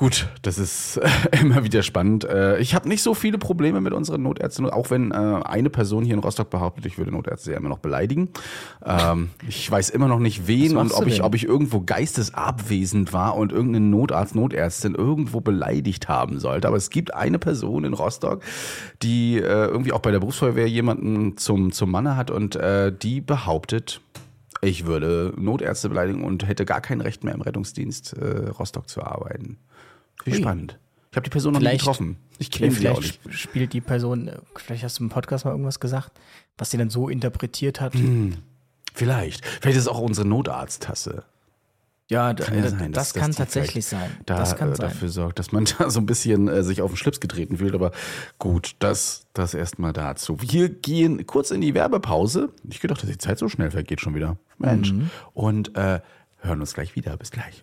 Gut, das ist immer wieder spannend. Äh, Ich habe nicht so viele Probleme mit unseren Notärzten, auch wenn äh, eine Person hier in Rostock behauptet, ich würde Notärzte ja immer noch beleidigen. Ähm, Ich weiß immer noch nicht wen und ob ich, ob ich irgendwo geistesabwesend war und irgendeinen Notarzt, Notärztin irgendwo beleidigt haben sollte. Aber es gibt eine Person in Rostock, die äh, irgendwie auch bei der Berufsfeuerwehr jemanden zum, zum Manne hat und äh, die behauptet, ich würde Notärzte beleidigen und hätte gar kein Recht mehr im Rettungsdienst äh, Rostock zu arbeiten. Wie Ui. spannend. Ich habe die Person noch nie Vielleicht- getroffen. Ich kenne sie auch Vielleicht nicht. spielt die Person, äh, vielleicht hast du im Podcast mal irgendwas gesagt, was sie dann so interpretiert hat. Hm. Vielleicht. Vielleicht ist es auch unsere Notarzttasse. Ja, Kann ja d- sein, das, dass- kann tatsächlich sein. Da, das kann äh, sein. dafür sorgt, dass man da so ein bisschen äh, sich auf den Schlips getreten fühlt. Aber gut, das, das erstmal dazu. Wir gehen kurz in die Werbepause. Ich gedacht, dass die Zeit so schnell vergeht schon wieder. Mensch. Mhm. Und äh, hören uns gleich wieder. Bis gleich.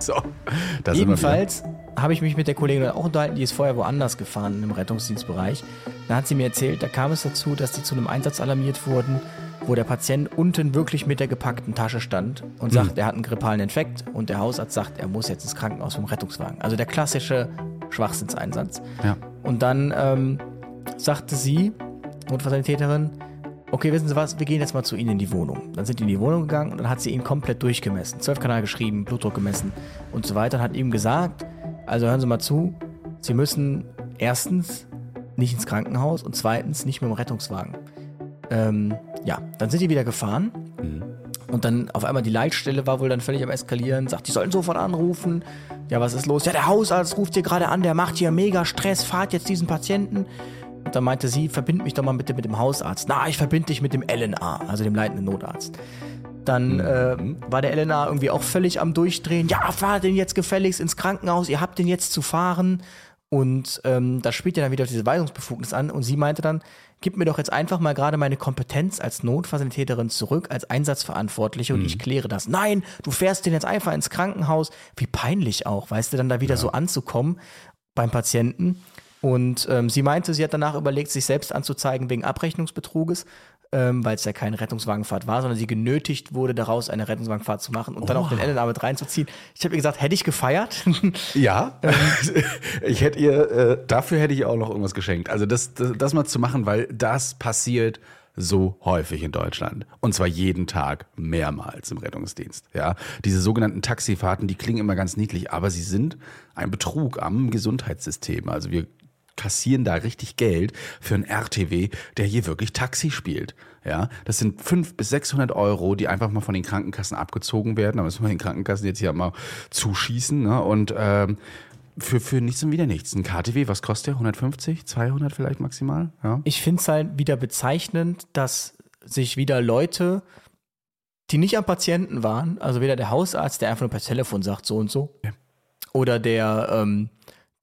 So, da. Jedenfalls habe ich mich mit der Kollegin auch unterhalten, die ist vorher woanders gefahren im Rettungsdienstbereich. Da hat sie mir erzählt, da kam es dazu, dass die zu einem Einsatz alarmiert wurden, wo der Patient unten wirklich mit der gepackten Tasche stand und sagt, er hat einen grippalen Infekt und der Hausarzt sagt, er muss jetzt ins Krankenhaus vom Rettungswagen. Also der klassische Schwachsinnseinsatz. Ja. Und dann ähm, sagte sie, Notfallsanitäterin, okay, wissen Sie was, wir gehen jetzt mal zu Ihnen in die Wohnung. Dann sind die in die Wohnung gegangen und dann hat sie ihn komplett durchgemessen. Zwölfkanal geschrieben, Blutdruck gemessen und so weiter und hat ihm gesagt, also hören Sie mal zu, Sie müssen erstens nicht ins Krankenhaus und zweitens nicht mit dem Rettungswagen. Ähm, ja, dann sind die wieder gefahren und dann auf einmal die Leitstelle war wohl dann völlig am Eskalieren, sagt, die sollen sofort anrufen. Ja, was ist los? Ja, der Hausarzt ruft hier gerade an, der macht hier mega Stress, fahrt jetzt diesen Patienten. Und dann meinte sie, verbind mich doch mal bitte mit dem Hausarzt. Na, ich verbinde dich mit dem LNA, also dem leitenden Notarzt. Dann äh, war der LNA irgendwie auch völlig am Durchdrehen. Ja, fahrt den jetzt gefälligst ins Krankenhaus, ihr habt den jetzt zu fahren. Und ähm, da spielt ja dann wieder diese Weisungsbefugnis an. Und sie meinte dann, gib mir doch jetzt einfach mal gerade meine Kompetenz als Notfallsanitäterin zurück, als Einsatzverantwortliche und ich kläre das. Nein, du fährst den jetzt einfach ins Krankenhaus. Wie peinlich auch, weißt du, dann da wieder so anzukommen beim Patienten. Und ähm, sie meinte, sie hat danach überlegt, sich selbst anzuzeigen wegen Abrechnungsbetruges, ähm, weil es ja keine Rettungswagenfahrt war, sondern sie genötigt wurde, daraus eine Rettungswagenfahrt zu machen und dann auch den LNA mit reinzuziehen. Ich habe ihr gesagt, hätte ich gefeiert. Ja, ich hätte ihr, äh, dafür hätte ich auch noch irgendwas geschenkt. Also das, das, das mal zu machen, weil das passiert so häufig in Deutschland. Und zwar jeden Tag mehrmals im Rettungsdienst. Ja, diese sogenannten Taxifahrten, die klingen immer ganz niedlich, aber sie sind ein Betrug am Gesundheitssystem. Also wir kassieren da richtig Geld für einen RTW, der hier wirklich Taxi spielt. Ja, das sind 500 bis 600 Euro, die einfach mal von den Krankenkassen abgezogen werden. Da müssen wir den Krankenkassen jetzt hier mal zuschießen. Ne? Und ähm, für, für nichts und wieder nichts. Ein KTW, was kostet der? 150, 200 vielleicht maximal? Ja. Ich finde es halt wieder bezeichnend, dass sich wieder Leute, die nicht am Patienten waren, also weder der Hausarzt, der einfach nur per Telefon sagt, so und so, Ja. oder der, ähm,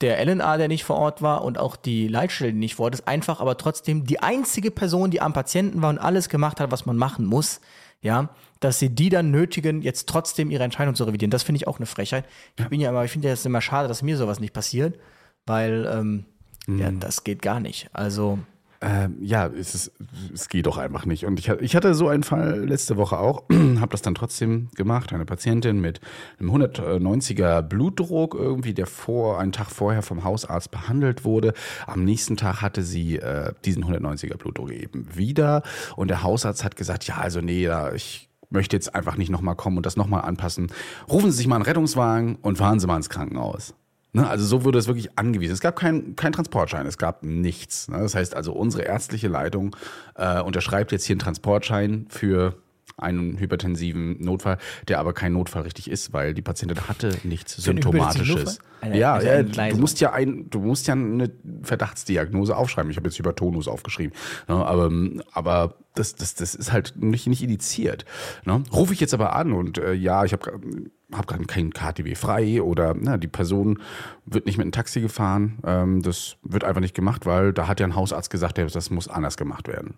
der LNA, der nicht vor Ort war und auch die Leitstelle, die nicht vor Ort ist, einfach aber trotzdem die einzige Person, die am Patienten war und alles gemacht hat, was man machen muss, ja, dass sie die dann nötigen, jetzt trotzdem ihre Entscheidung zu revidieren. Das finde ich auch eine Frechheit. Ich bin ja immer, ich finde ja, es immer schade, dass mir sowas nicht passiert, weil ähm, ja, das geht gar nicht. Also Ähm, ja, es, ist, es geht doch einfach nicht. Und ich, ich hatte so einen Fall letzte Woche auch, habe das dann trotzdem gemacht. Eine Patientin mit einem 190er Blutdruck irgendwie, der vor einen Tag vorher vom Hausarzt behandelt wurde. Am nächsten Tag hatte sie äh, diesen 190er Blutdruck eben wieder. Und der Hausarzt hat gesagt, ja, also nee, da, ich möchte jetzt einfach nicht nochmal kommen und das nochmal anpassen. Rufen Sie sich mal einen Rettungswagen und fahren Sie mal ins Krankenhaus. Ne, also so wurde es wirklich angewiesen. Es gab keinen kein Transportschein, es gab nichts. Ne? Das heißt also, unsere ärztliche Leitung äh, unterschreibt jetzt hier einen Transportschein für einen hypertensiven Notfall, der aber kein Notfall richtig ist, weil die Patientin hatte nichts hypertensiven Symptomatisches. Eine- ja, also ja du musst ja ein, du musst ja eine Verdachtsdiagnose aufschreiben. Ich habe jetzt Hypertonus aufgeschrieben, ne? aber, aber das, das, das ist halt nicht, nicht indiziert. Ne? Rufe ich jetzt aber an und äh, ja, ich habe hab gerade kein KTW frei oder na, die Person wird nicht mit einem Taxi gefahren. Ähm, das wird einfach nicht gemacht, weil da hat ja ein Hausarzt gesagt, das muss anders gemacht werden.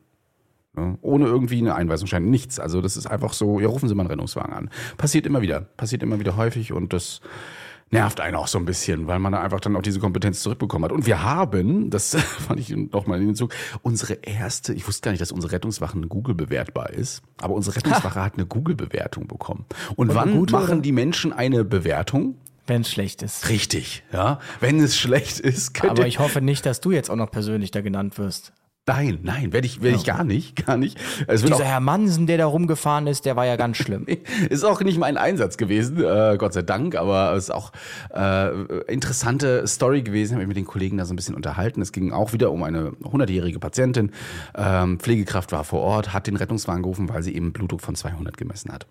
Ne? Ohne irgendwie eine Einweisungsschein, nichts. Also das ist einfach so, ja, rufen Sie mal einen Rennungswagen an. Passiert immer wieder, passiert immer wieder häufig und das nervt einen auch so ein bisschen, weil man da einfach dann auch diese Kompetenz zurückbekommen hat. Und wir haben, das fand ich noch mal in den Zug, unsere erste, ich wusste gar nicht, dass unsere Rettungswache Google bewertbar ist, aber unsere Rettungswache hat eine Google-Bewertung bekommen. Und, eine wann gute, machen oder? die Menschen eine Bewertung? wenn es schlecht ist. Richtig, ja. Wenn es schlecht ist, könnt Aber ich hoffe nicht, dass du jetzt auch noch persönlich da genannt wirst. Nein, nein, werde ich, werde ich gar nicht, gar nicht. Es Dieser auch, Herr Mansen, der da rumgefahren ist, der war ja ganz schlimm. ist auch nicht mein Einsatz gewesen, äh, Gott sei Dank, aber es ist auch äh, interessante Story gewesen. Habe ich mit den Kollegen da so ein bisschen unterhalten. Es ging auch wieder um eine 100-jährige Patientin. Ähm, Pflegekraft war vor Ort, hat den Rettungswagen gerufen, weil sie eben Blutdruck von 200 gemessen hat.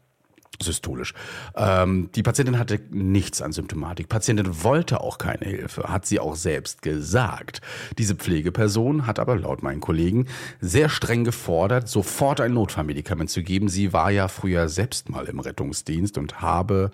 Systolisch. Ähm, die Patientin hatte nichts an Symptomatik. Patientin wollte auch keine Hilfe, hat sie auch selbst gesagt. Diese Pflegeperson hat aber laut meinen Kollegen sehr streng gefordert, sofort ein Notfallmedikament zu geben. Sie war ja früher selbst mal im Rettungsdienst und habe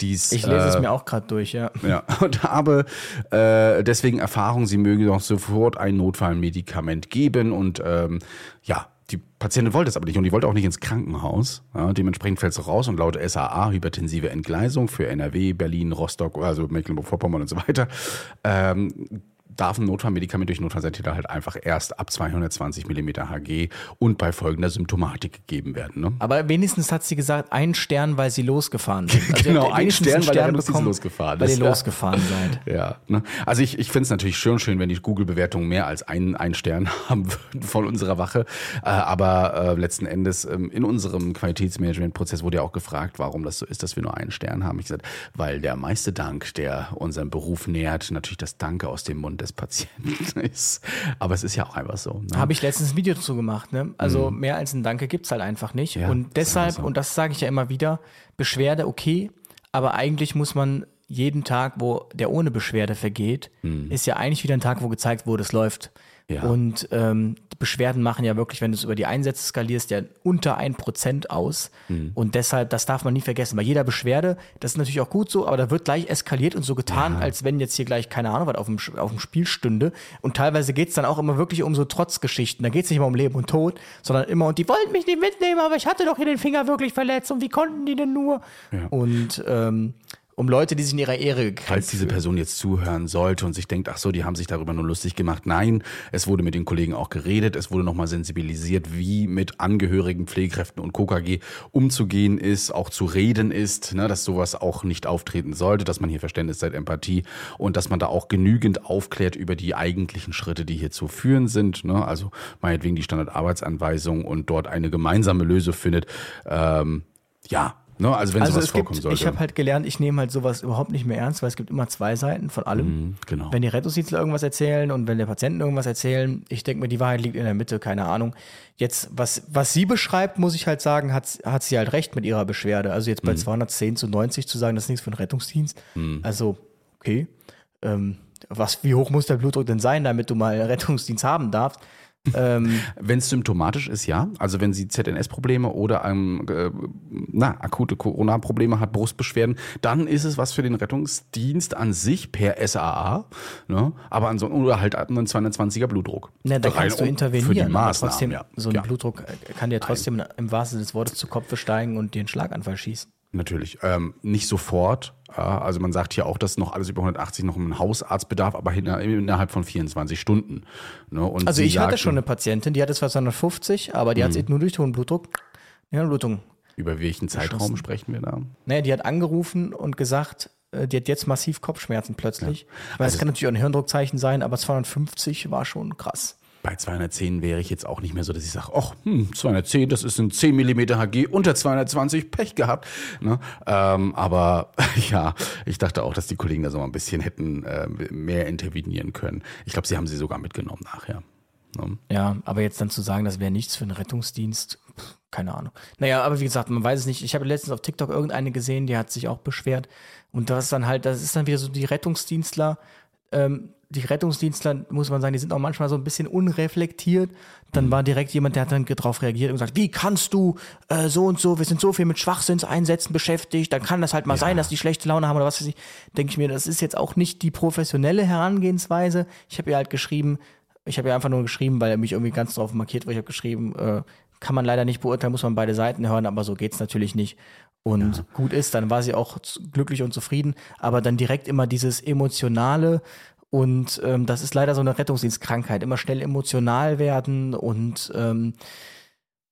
dies. Ich lese äh, es mir auch gerade durch, ja. Ja, und habe äh, deswegen Erfahrung, sie möge doch sofort ein Notfallmedikament geben und ähm, ja, die Patientin wollte es aber nicht und die wollte auch nicht ins Krankenhaus. Ja, dementsprechend fällt es raus und laut SAA hypertensive Entgleisung für NRW, Berlin, Rostock, also Mecklenburg-Vorpommern und so weiter. Ähm, darf ein Notfallmedikament durch Notfallsanitäter halt einfach erst ab 220 mm Hg und bei folgender Symptomatik gegeben werden. Ne? Aber wenigstens hat sie gesagt, ein Stern, weil sie losgefahren sind. Also genau, ein Stern, weil, er bekommen, losgefahren weil ihr losgefahren seid. Ja, ne? also ich, ich finde es natürlich schon schön, wenn die Google-Bewertungen mehr als einen, einen Stern haben würden von unserer Wache. Äh, aber äh, letzten Endes ähm, in unserem Qualitätsmanagement-Prozess wurde ja auch gefragt, warum das so ist, dass wir nur einen Stern haben. Ich gesagt, weil der meiste Dank, der unseren Beruf nährt, natürlich das Danke aus dem Mund des Patienten ist. Aber es ist ja auch einfach so. Ne? Habe ich letztens ein Video dazu gemacht. Ne? Also mhm. mehr als ein Danke gibt es halt einfach nicht. Ja, und deshalb, so. und das sage ich ja immer wieder, Beschwerde okay, aber eigentlich muss man jeden Tag, wo der ohne Beschwerde vergeht, mhm. ist ja eigentlich wieder ein Tag, wo gezeigt wurde, es läuft. Ja. Und ähm, die Beschwerden machen ja wirklich, wenn du es über die Einsätze skalierst, ja unter ein Prozent aus. Mhm. Und deshalb, das darf man nie vergessen. Bei jeder Beschwerde, das ist natürlich auch gut so, aber da wird gleich eskaliert und so getan, ja. als wenn jetzt hier gleich, keine Ahnung, was auf dem, auf dem Spiel stünde. Und teilweise geht's dann auch immer wirklich um so Trotzgeschichten. Da geht's nicht immer um Leben und Tod, sondern immer, und die wollten mich nicht mitnehmen, aber ich hatte doch hier den Finger wirklich verletzt und wie konnten die denn nur? Ja. Und ähm, um Leute, die sich in ihrer Ehre gekränkt Falls diese Person jetzt zuhören sollte und sich denkt, ach so, die haben sich darüber nur lustig gemacht. Nein, es wurde mit den Kollegen auch geredet, es wurde nochmal sensibilisiert, wie mit Angehörigen, Pflegekräften und KKG umzugehen ist, auch zu reden ist, ne, dass sowas auch nicht auftreten sollte, dass man hier Verständnis seit Empathie und dass man da auch genügend aufklärt über die eigentlichen Schritte, die hier zu führen sind. Ne, also meinetwegen die Standardarbeitsanweisung und dort eine gemeinsame Lösung findet. Ähm, ja, Ne? Also wenn also sowas vorkommen gibt, sollte. Ich habe halt gelernt, ich nehme halt sowas überhaupt nicht mehr ernst, weil es gibt immer zwei Seiten von allem. Mhm, genau. Wenn die Rettungsdienstler irgendwas erzählen und wenn der Patienten irgendwas erzählen, ich denke mir, die Wahrheit liegt in der Mitte, keine Ahnung. Jetzt, was, was sie beschreibt, muss ich halt sagen, hat, hat sie halt recht mit ihrer Beschwerde. Also jetzt bei mhm. 210 zu 90 zu sagen, das ist nichts für einen Rettungsdienst. Mhm. Also, okay. Ähm, was, wie hoch muss der Blutdruck denn sein, damit du mal einen Rettungsdienst haben darfst? Ähm, wenn es symptomatisch ist, ja. Also wenn sie ZNS-Probleme oder ähm, äh, na, akute Corona-Probleme hat, Brustbeschwerden, dann ist es was für den Rettungsdienst an sich per SAA. Ne? Aber ansonsten, oder halt einen 220er Blutdruck. Na, da kannst du intervenieren. Für die Maßnahmen, trotzdem, ja. So ein ja. Blutdruck kann dir trotzdem Nein. im wahrsten Sinne des Wortes zu Kopf steigen und dir einen Schlaganfall schießen. Natürlich. Ähm, nicht sofort. Ja, also man sagt hier auch, dass noch alles über 180 noch einen Hausarzt bedarf, aber innerhalb von 24 Stunden. Ne? Also ich sagten, hatte schon eine Patientin, die hatte zwar 250, aber die hat sich nur durch hohen Blutdruck, ja, Blutung. Über welchen Zeitraum sprechen wir da? Naja, die hat angerufen und gesagt, äh, die hat jetzt massiv Kopfschmerzen plötzlich. Ja. Weil es also kann natürlich auch ein Hirndruckzeichen sein, aber 250 war schon krass bei 210 wäre ich jetzt auch nicht mehr so, dass ich sage, ach, hm, 210, das ist ein 10 mm HG, unter 220, Pech gehabt. Ne? Ähm, aber ja, ich dachte auch, dass die Kollegen da so mal ein bisschen hätten äh, mehr intervenieren können. Ich glaube, sie haben sie sogar mitgenommen nachher. Ne? Ja, aber jetzt dann zu sagen, das wäre nichts für einen Rettungsdienst, keine Ahnung. Naja, aber wie gesagt, man weiß es nicht. Ich habe letztens auf TikTok irgendeine gesehen, die hat sich auch beschwert. Und das ist dann halt, das ist dann wieder so die Rettungsdienstler, ähm, die Rettungsdienstler, muss man sagen, die sind auch manchmal so ein bisschen unreflektiert. Dann war direkt jemand, der hat dann darauf reagiert und gesagt, wie kannst du äh, so und so, wir sind so viel mit Schwachsinnseinsätzen beschäftigt, dann kann das halt mal ja. sein, dass die schlechte Laune haben oder was weiß ich. Denke ich mir, das ist jetzt auch nicht die professionelle Herangehensweise. Ich habe ihr halt geschrieben, ich habe ihr einfach nur geschrieben, weil er mich irgendwie ganz drauf markiert, weil ich habe geschrieben, äh, kann man leider nicht beurteilen, muss man beide Seiten hören, aber so geht's natürlich nicht. Und ja. gut ist, dann war sie auch glücklich und zufrieden, aber dann direkt immer dieses emotionale, und ähm, das ist leider so eine Rettungsdienstkrankheit. Immer schnell emotional werden und ähm,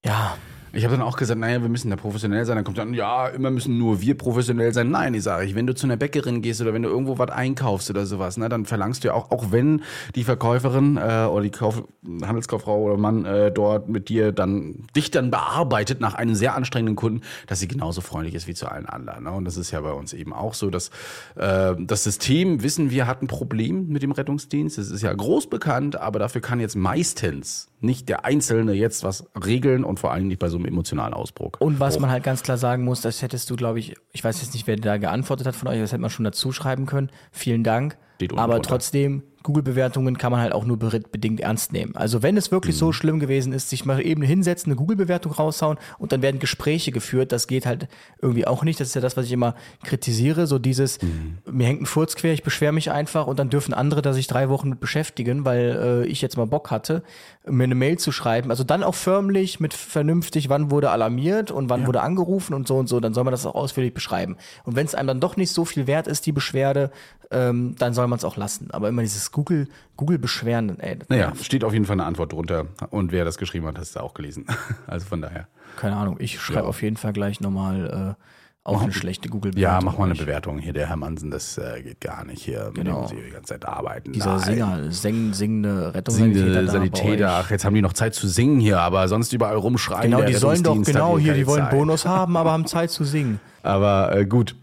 ja, ich habe dann auch gesagt, naja, wir müssen da professionell sein. Dann kommt dann, ja, immer müssen nur wir professionell sein. Nein, ich sage ich, wenn du zu einer Bäckerin gehst oder wenn du irgendwo was einkaufst oder sowas, ne, dann verlangst du ja auch, auch wenn die Verkäuferin äh, oder die Kauf Handelskauffrau oder Mann äh, dort mit dir dann dich dann bearbeitet nach einem sehr anstrengenden Kunden, dass sie genauso freundlich ist wie zu allen anderen. Ne? Und das ist ja bei uns eben auch so, dass äh, das System, wissen wir, hat ein Problem mit dem Rettungsdienst. Das ist ja groß bekannt, aber dafür kann jetzt meistens nicht der Einzelne jetzt was regeln und vor allem nicht bei so einem einem emotionalen Ausbruch. Und was man halt ganz klar sagen muss, das hättest du, glaube ich, ich weiß jetzt nicht, wer da geantwortet hat von euch, das hätte man schon dazu schreiben können. Vielen Dank. Aber drunter. trotzdem, Google-Bewertungen kann man halt auch nur be- bedingt ernst nehmen. Also wenn es wirklich Mhm. so schlimm gewesen ist, sich mal eben hinsetzen, eine Google-Bewertung raushauen und dann werden Gespräche geführt, das geht halt irgendwie auch nicht. Das ist ja das, was ich immer kritisiere, so dieses, Mhm. mir hängt ein Furz quer, ich beschwere mich einfach und dann dürfen andere da sich drei Wochen mit beschäftigen, weil äh, ich jetzt mal Bock hatte, mir eine Mail zu schreiben. Also dann auch förmlich mit vernünftig, wann wurde alarmiert und wann wurde angerufen und so und so, dann soll man das auch ausführlich beschreiben. Und wenn es einem dann doch nicht so viel wert ist, die Beschwerde, ähm, dann soll man es auch lassen. Aber immer dieses Google, Google beschweren, ey, Naja, steht auf jeden Fall eine Antwort drunter. Und wer das geschrieben hat, hast du auch gelesen. Also von daher. keine Ahnung, ich schreibe Ja. auf jeden Fall gleich nochmal äh, auch eine schlechte Google-Bewertung. Ja, mach mal eine. Bewertung. Hier, der Herr Mansen, das äh, geht gar nicht. Hier, mit Genau. dem muss ich die ganze Zeit arbeiten. Dieser Nein. Singer, sing, singende Rettungssanitäter. Sanitäter. Ach, jetzt haben die noch Zeit zu singen hier, aber sonst überall rumschreien. Genau, die sollen doch, hat genau, hier, die wollen Zeit. Bonus haben, aber haben Zeit zu singen. Aber äh, gut,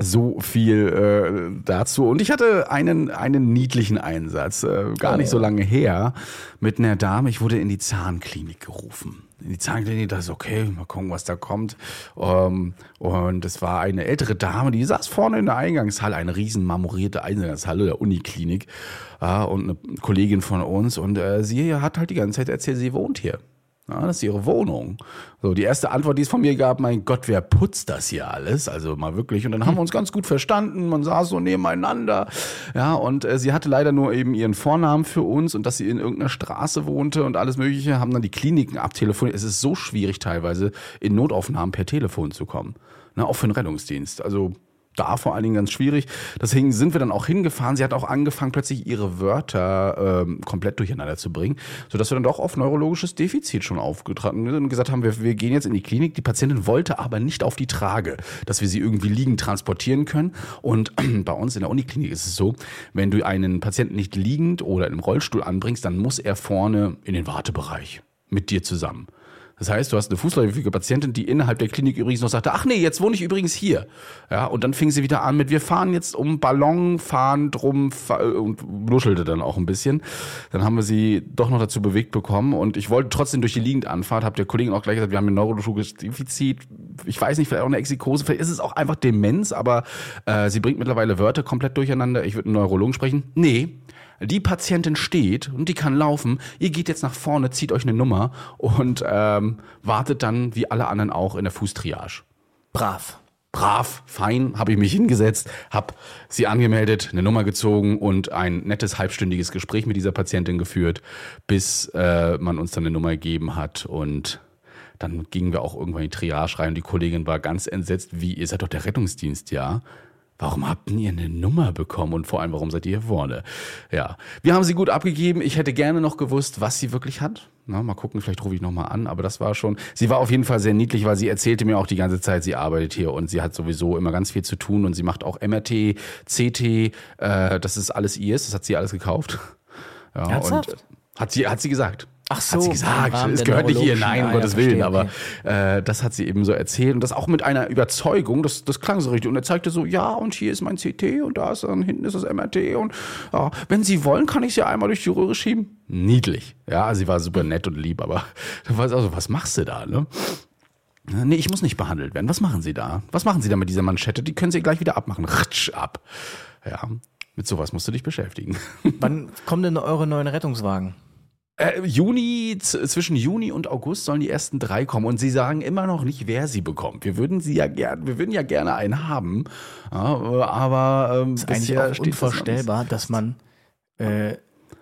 so viel äh, dazu. Und ich hatte einen, einen niedlichen Einsatz, äh, gar nicht so lange her, mit einer Dame. Ich wurde in die Zahnklinik gerufen. In die Zahnklinik, das ist okay, mal gucken, was da kommt. Ähm, und es war eine ältere Dame, die saß vorne in der Eingangshalle, eine riesen marmorierte Eingangshalle der Uniklinik. Ja, und eine Kollegin von uns. Und äh, sie hat halt die ganze Zeit erzählt, sie wohnt hier. Ja, das ist ihre Wohnung. So, die erste Antwort, die es von mir gab, mein Gott, wer putzt das hier alles? Also mal wirklich. Und dann haben wir uns ganz gut verstanden. Man saß so nebeneinander. Ja, und äh, sie hatte leider nur eben ihren Vornamen für uns und dass sie in irgendeiner Straße wohnte und alles Mögliche, haben dann die Kliniken abtelefoniert. Es ist so schwierig teilweise, in Notaufnahmen per Telefon zu kommen. Ne, auch für den Rettungsdienst. Also da vor allen Dingen ganz schwierig. Deswegen sind wir dann auch hingefahren. Sie hat auch angefangen, plötzlich ihre Wörter ähm, komplett durcheinander zu bringen, sodass wir dann doch auf neurologisches Defizit schon aufgetragen sind und gesagt haben, wir, wir gehen jetzt in die Klinik. Die Patientin wollte aber nicht auf die Trage, dass wir sie irgendwie liegend transportieren können. Und bei uns in der Uniklinik ist es so, wenn du einen Patienten nicht liegend oder im Rollstuhl anbringst, dann muss er vorne in den Wartebereich mit dir zusammen. Das heißt, du hast eine fußläufige Patientin, die innerhalb der Klinik übrigens noch sagte, ach nee, jetzt wohne ich übrigens hier. Ja, und dann fing sie wieder an mit, wir fahren jetzt um Ballon, fahren drum fa und nuschelte dann auch ein bisschen. Dann haben wir sie doch noch dazu bewegt bekommen und ich wollte trotzdem durch die Liegendanfahrt, habe der Kollegin auch gleich gesagt, wir haben ein neurologisches Defizit. Ich weiß nicht, vielleicht auch eine Exikose, vielleicht ist es auch einfach Demenz, aber äh, sie bringt mittlerweile Wörter komplett durcheinander. Ich würde einen Neurologen sprechen. Nee, die Patientin steht und die kann laufen. Ihr geht jetzt nach vorne, zieht euch eine Nummer und ähm, wartet dann wie alle anderen auch in der Fußtriage. Brav. Brav, fein, habe ich mich hingesetzt, habe sie angemeldet, eine Nummer gezogen und ein nettes halbstündiges Gespräch mit dieser Patientin geführt, bis äh, man uns dann eine Nummer gegeben hat und dann gingen wir auch irgendwann in die Triage rein und die Kollegin war ganz entsetzt, wie, ihr seid doch der Rettungsdienst, ja? Warum habt ihr eine Nummer bekommen und vor allem, warum seid ihr hier vorne? Ja, wir haben sie gut abgegeben. Ich hätte gerne noch gewusst, was sie wirklich hat. Na, mal gucken, vielleicht rufe ich nochmal an, aber das war schon, sie war auf jeden Fall sehr niedlich, weil sie erzählte mir auch die ganze Zeit, sie arbeitet hier und sie hat sowieso immer ganz viel zu tun und sie macht auch MRT, CT, äh, das ist alles ihrs, das hat sie alles gekauft. Ja, Ernsthaft? und hat sie, hat sie gesagt. Ach so, hat sie gesagt. Es gehört nicht ihr, nein, um Ah, ja, Gottes Willen, verstehe, aber äh, das hat sie eben so erzählt und das auch mit einer Überzeugung, das, das klang so richtig. Und er zeigte so, ja, und hier ist mein CT und da ist dann hinten ist das MRT und ja, wenn Sie wollen, kann ich Sie einmal durch die Röhre schieben. Niedlich. Ja, sie war super nett und lieb, aber also, was machst du da, ne? Nee, ich muss nicht behandelt werden. Was machen Sie da? Was machen Sie da mit dieser Manschette? Die können Sie gleich wieder abmachen. Ritsch ab. Ja, mit sowas musst du dich beschäftigen. Wann kommen denn eure neuen Rettungswagen? Äh, Juni, zwischen Juni und August sollen die ersten drei kommen und sie sagen immer noch nicht, wer sie bekommt. Wir würden sie ja gerne, wir würden ja gerne einen haben, ja, aber ähm, ist eigentlich auch unvorstellbar, dass man äh,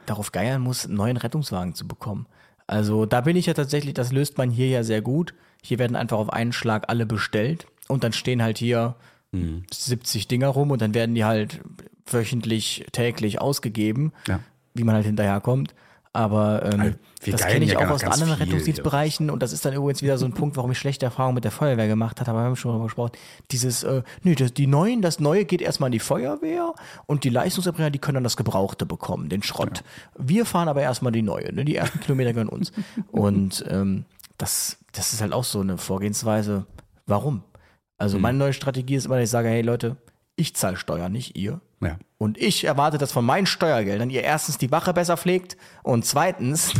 darauf geiern muss, einen neuen Rettungswagen zu bekommen. Also da bin ich ja tatsächlich, das löst man hier ja sehr gut. Hier werden einfach auf einen Schlag alle bestellt und dann stehen halt hier Mhm. 70 Dinger rum und dann werden die halt wöchentlich, täglich ausgegeben, Ja. wie man halt hinterherkommt. Aber ähm, das kenne ich ja auch aus anderen. Rettungsdienstbereichen und das ist dann übrigens wieder so ein Punkt, warum ich schlechte Erfahrungen mit der Feuerwehr gemacht habe, aber wir haben schon darüber gesprochen. Dieses, äh, nee, das, die neuen, das Neue geht erstmal an die Feuerwehr und die Leistungserbringer, die können dann das Gebrauchte bekommen, den Schrott. Wir fahren aber erstmal die Neue, ne? die ersten Kilometer gehören uns. Und ähm, das, das ist halt auch so eine Vorgehensweise. Warum? Also Hm. meine neue Strategie ist immer, dass ich sage, hey Leute, ich zahle Steuern, nicht ihr. Ja. Und ich erwarte, dass von meinen Steuergeldern ihr erstens die Wache besser pflegt und zweitens,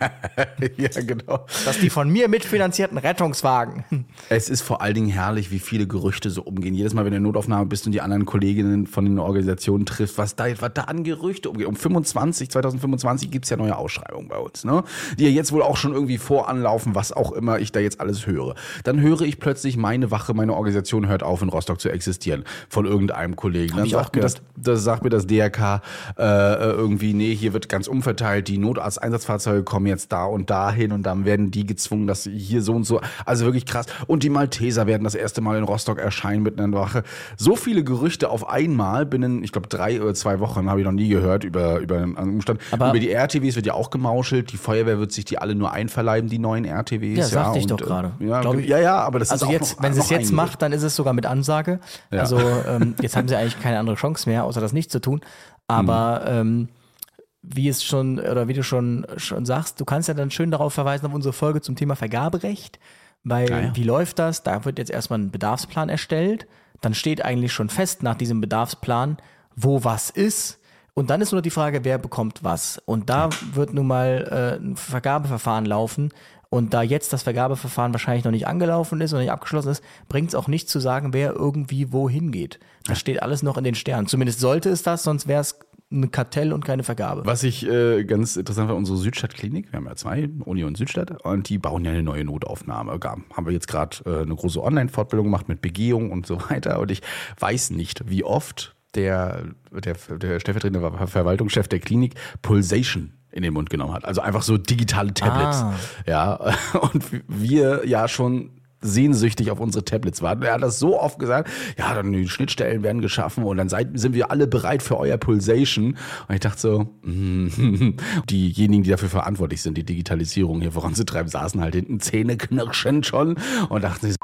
ja, genau. dass die von mir mitfinanzierten Rettungswagen. Es ist vor allen Dingen herrlich, wie viele Gerüchte so umgehen. Jedes Mal, wenn du in der Notaufnahme bist und die anderen Kolleginnen von den Organisationen triffst, was da, was da an Gerüchte umgeht. Um 25, 2025 gibt's ja neue Ausschreibungen bei uns, ne? Die ja jetzt wohl auch schon irgendwie voranlaufen, was auch immer ich da jetzt alles höre. Dann höre ich plötzlich, meine Wache, meine Organisation hört auf, in Rostock zu existieren. Von irgendeinem Kollegen. Dann ich auch sagt mir das, das sagt mir das DRK äh, irgendwie, nee, hier wird ganz umverteilt, die Notarzteinsatzfahrzeuge kommen jetzt da und da hin und dann werden die gezwungen, dass hier so und so. Also wirklich krass. Und die Malteser werden das erste Mal in Rostock erscheinen mit einer Wache. So viele Gerüchte auf einmal binnen, ich glaube, drei oder zwei Wochen habe ich noch nie gehört über, über einen Umstand. Aber- über die RTWs wird ja auch gemauschelt. Die Feuerwehr wird sich die alle nur einverleiben, die neuen RTWs. Ja, sagte ich und, doch äh, gerade. Ja, Glaub ich- ja, ja, aber das Also ist auch jetzt, noch, wenn sie es jetzt macht, dann ist es sogar mit Ansage. Ja. Also ähm, jetzt haben sie eigentlich keine andere Chance mehr, außer das nicht zu tun. Aber Hm. ähm, wie es schon, oder wie du schon, schon sagst, du kannst ja dann schön darauf verweisen auf unsere Folge zum Thema Vergaberecht. Weil Ja, ja. wie läuft das? Da wird jetzt erstmal ein Bedarfsplan erstellt. Dann steht eigentlich schon fest nach diesem Bedarfsplan, wo was ist. Und dann ist nur die Frage, wer bekommt was. Und da wird nun mal äh, ein Vergabeverfahren laufen. Und da jetzt das Vergabeverfahren wahrscheinlich noch nicht angelaufen ist und nicht abgeschlossen ist, bringt es auch nicht zu sagen, wer irgendwie wohin geht. Das steht alles noch in den Sternen. Zumindest sollte es das, sonst wäre es ein Kartell und keine Vergabe. Was ich äh, ganz interessant war, unsere Südstadtklinik, wir haben ja zwei, Uni und Südstadt, und die bauen ja eine neue Notaufnahme. Haben wir jetzt gerade äh, eine große Online-Fortbildung gemacht mit Begehung und so weiter. Und ich weiß nicht, wie oft der, der, der stellvertretende Ver- Verwaltungschef der Klinik Pulsation in den Mund genommen hat. Also einfach so digitale Tablets. Ah. Ja, und wir ja schon sehnsüchtig auf unsere Tablets warten. Er hat das so oft gesagt, ja, dann die Schnittstellen werden geschaffen und dann seid, sind wir alle bereit für euer Pulsation. Und ich dachte so, mm, diejenigen, die dafür verantwortlich sind, die Digitalisierung hier voranzutreiben, saßen halt hinten zähneknirschend schon und dachten sich,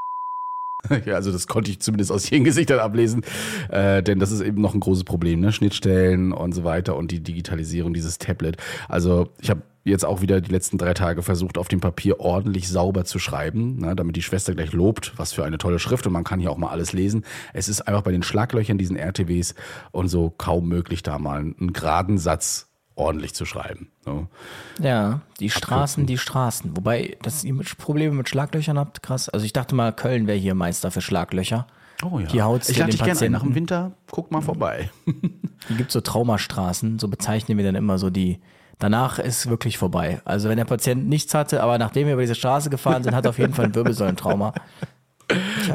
ja, also das konnte ich zumindest aus ihren Gesichtern ablesen, äh, denn das ist eben noch ein großes Problem, ne? Schnittstellen und so weiter und die Digitalisierung dieses Tablet. Also ich habe jetzt auch wieder die letzten drei Tage versucht, auf dem Papier ordentlich sauber zu schreiben, ne? damit die Schwester gleich lobt, was für eine tolle Schrift und man kann hier auch mal alles lesen. Es ist einfach bei den Schlaglöchern diesen RTWs und so kaum möglich, da mal einen geraden Satz ordentlich zu schreiben. So. Ja, die Straßen, die Straßen. Wobei, dass ihr mit Probleme mit Schlaglöchern habt, krass. Also ich dachte mal, Köln wäre hier Meister für Schlaglöcher. Oh ja. Hier haut's ich lade den dich gerne ein. Nach dem. Winter, guck mal vorbei. Hier gibt so Traumastraßen, so bezeichnen wir dann immer so die. Danach ist wirklich vorbei. Also wenn der Patient nichts hatte, aber nachdem wir über diese Straße gefahren sind, hat er auf jeden Fall ein Wirbelsäulentrauma.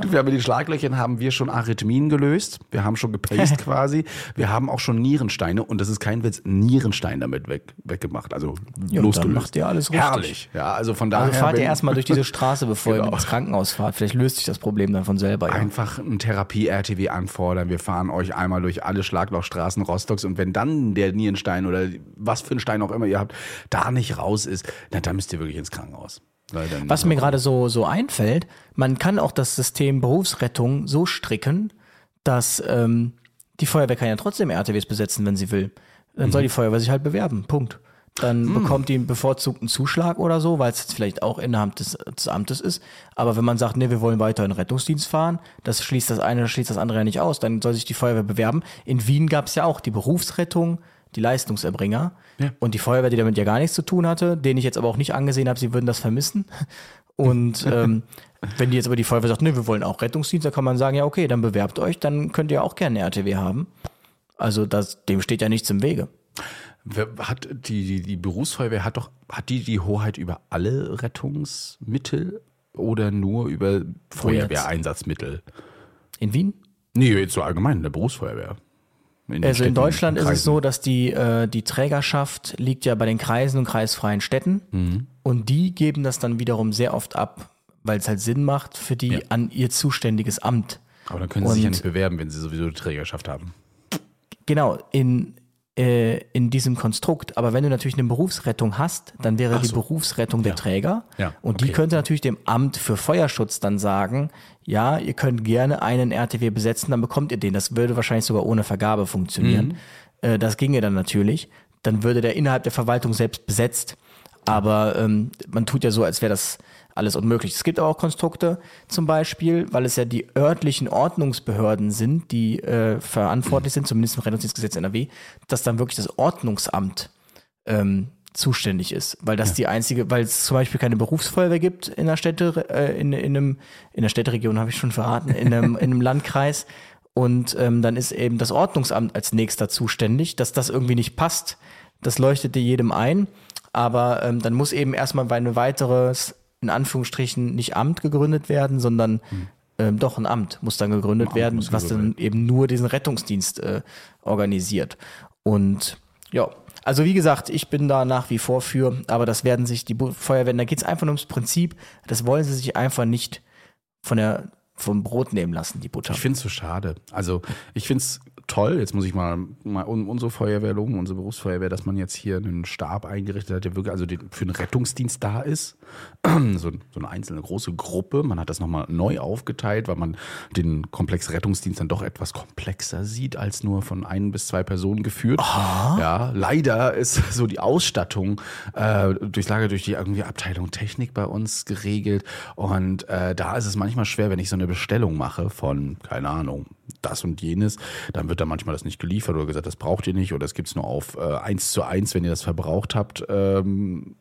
Du, wir haben mit den Schlaglöchern haben wir schon Arrhythmien gelöst. Wir haben schon gepaced quasi. Wir haben auch schon Nierensteine und das ist kein Witz, Nierenstein damit weg, weggemacht. Also Ja, losgelöst. macht ihr alles richtig. Herrlich. Ja, also von daher. Also fahrt ihr erstmal durch diese Straße, bevor ihr Genau. ins Krankenhaus fahrt. Vielleicht löst sich das Problem dann von selber. Ja. Einfach ein Therapie-RTW anfordern. Wir fahren euch einmal durch alle Schlaglochstraßen Rostocks und wenn dann der Nierenstein oder was für ein Stein auch immer ihr habt, da nicht raus ist, na, dann müsst ihr wirklich ins Krankenhaus. Weil dann- Was mir gerade so, so einfällt, man kann auch das System Berufsrettung so stricken, dass ähm, die Feuerwehr kann ja trotzdem RTWs besetzen, wenn sie will. Dann Mhm. soll die Feuerwehr sich halt bewerben. Punkt. Dann Hm. bekommt die einen bevorzugten Zuschlag oder so, weil es jetzt vielleicht auch innerhalb des, des Amtes ist. Aber wenn man sagt, nee, wir wollen weiter in den Rettungsdienst fahren, das schließt das eine, das schließt das andere ja nicht aus, dann soll sich die Feuerwehr bewerben. In Wien gab es ja auch die Berufsrettung, die Leistungserbringer und die Feuerwehr, die damit ja gar nichts zu tun hatte, denen ich jetzt aber auch nicht angesehen habe, sie würden das vermissen. Und ähm, wenn die jetzt aber die Feuerwehr sagt, nee, wir wollen auch Rettungsdienst, dann kann man sagen, ja, okay, dann bewerbt euch, dann könnt ihr auch gerne eine RTW haben. Also das, dem steht ja nichts im Wege. Hat die, die, die Berufsfeuerwehr hat doch, hat die die Hoheit über alle Rettungsmittel oder nur über Feuerwehreinsatzmittel? In Wien? Nee, jetzt so allgemein, in der Berufsfeuerwehr. In Also in Städten, Deutschland ist es so, dass die, äh, die Trägerschaft liegt ja bei den Kreisen und kreisfreien Städten Mhm. und die geben das dann wiederum sehr oft ab, weil es halt Sinn macht für die Ja. an ihr zuständiges Amt. Aber dann können sie sich ja Und- nicht bewerben, wenn sie sowieso die Trägerschaft haben. Genau, in, äh, in diesem Konstrukt. Aber wenn du natürlich eine Berufsrettung hast, dann wäre die so. Berufsrettung der Träger. Ja, Und die okay. könnte natürlich dem Amt für Feuerschutz dann sagen, ja, ihr könnt gerne einen RTW besetzen, dann bekommt ihr den. Das würde wahrscheinlich sogar ohne Vergabe funktionieren. Mhm. Äh, das ginge dann natürlich. Dann würde der innerhalb der Verwaltung selbst besetzt. Aber ähm, man tut ja so, als wäre das alles unmöglich. Es gibt aber auch Konstrukte zum Beispiel, weil es ja die örtlichen Ordnungsbehörden sind, die äh, verantwortlich sind, zumindest im Rettungsdienstgesetz NRW, dass dann wirklich das Ordnungsamt ähm, zuständig ist, weil das ja. die einzige, weil es zum Beispiel keine Berufsfeuerwehr gibt in der Städte, äh, in, in einem, in der Städteregion habe ich schon verraten, in einem, in einem Landkreis. Und ähm, dann ist eben das Ordnungsamt als nächster zuständig, dass das irgendwie nicht passt. Das leuchtete jedem ein. Aber ähm, dann muss eben erstmal bei ein weiteres, in Anführungsstrichen, nicht Amt gegründet werden, sondern hm. ähm, doch ein Amt muss dann gegründet Amt werden, was dann eben nur diesen Rettungsdienst äh, organisiert. Und ja, also wie gesagt, ich bin da nach wie vor für, aber das werden sich die Feuerwehren, da geht es einfach nur ums Prinzip, das wollen sie sich einfach nicht von der vom Brot nehmen lassen, die Butter. Ich finde es so schade. Also ich finde es toll. Jetzt muss ich mal, mal unsere Feuerwehr loben, unsere Berufsfeuerwehr, dass man jetzt hier einen Stab eingerichtet hat, der wirklich also für einen Rettungsdienst da ist. So, so eine einzelne große Gruppe. Man hat das nochmal neu aufgeteilt, weil man den Komplex Rettungsdienst dann doch etwas komplexer sieht, als nur von ein bis zwei Personen geführt. Oh. Ja, leider ist so die Ausstattung äh, durchs Lager durch die irgendwie Abteilung Technik bei uns geregelt. Und äh, da ist es manchmal schwer, wenn ich so eine Bestellung mache von, keine Ahnung, das und jenes, dann wird da manchmal das nicht geliefert oder gesagt, das braucht ihr nicht oder es gibt es nur auf äh, 1 zu 1, wenn ihr das verbraucht habt. Ähm,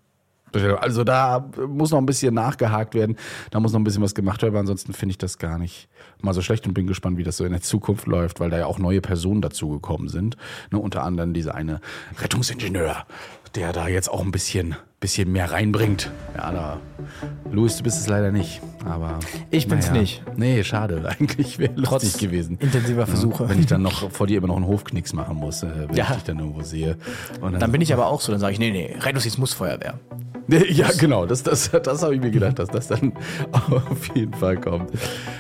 also da muss noch ein bisschen nachgehakt werden, da muss noch ein bisschen was gemacht werden, ansonsten finde ich das gar nicht mal so schlecht und bin gespannt, wie das so in der Zukunft läuft, weil da ja auch neue Personen dazugekommen sind. Ne, unter anderem dieser eine Rettungsingenieur, der da jetzt auch ein bisschen bisschen mehr reinbringt. Ja, da. Louis, du bist es leider nicht. Aber. Ich bin's naja. nicht. Nee, schade. Eigentlich wäre lustig gewesen. Intensiver Versuche. Ja, wenn ich dann noch vor dir immer noch einen Hofknicks machen muss, äh, wenn ja. ich dich dann irgendwo sehe. Dann, dann, bin ich aber auch so, dann sage ich, nee, nee, Rettungsdienst muss Feuerwehr. Ja, genau, das, das, das habe ich mir gedacht, dass das dann auf jeden Fall kommt.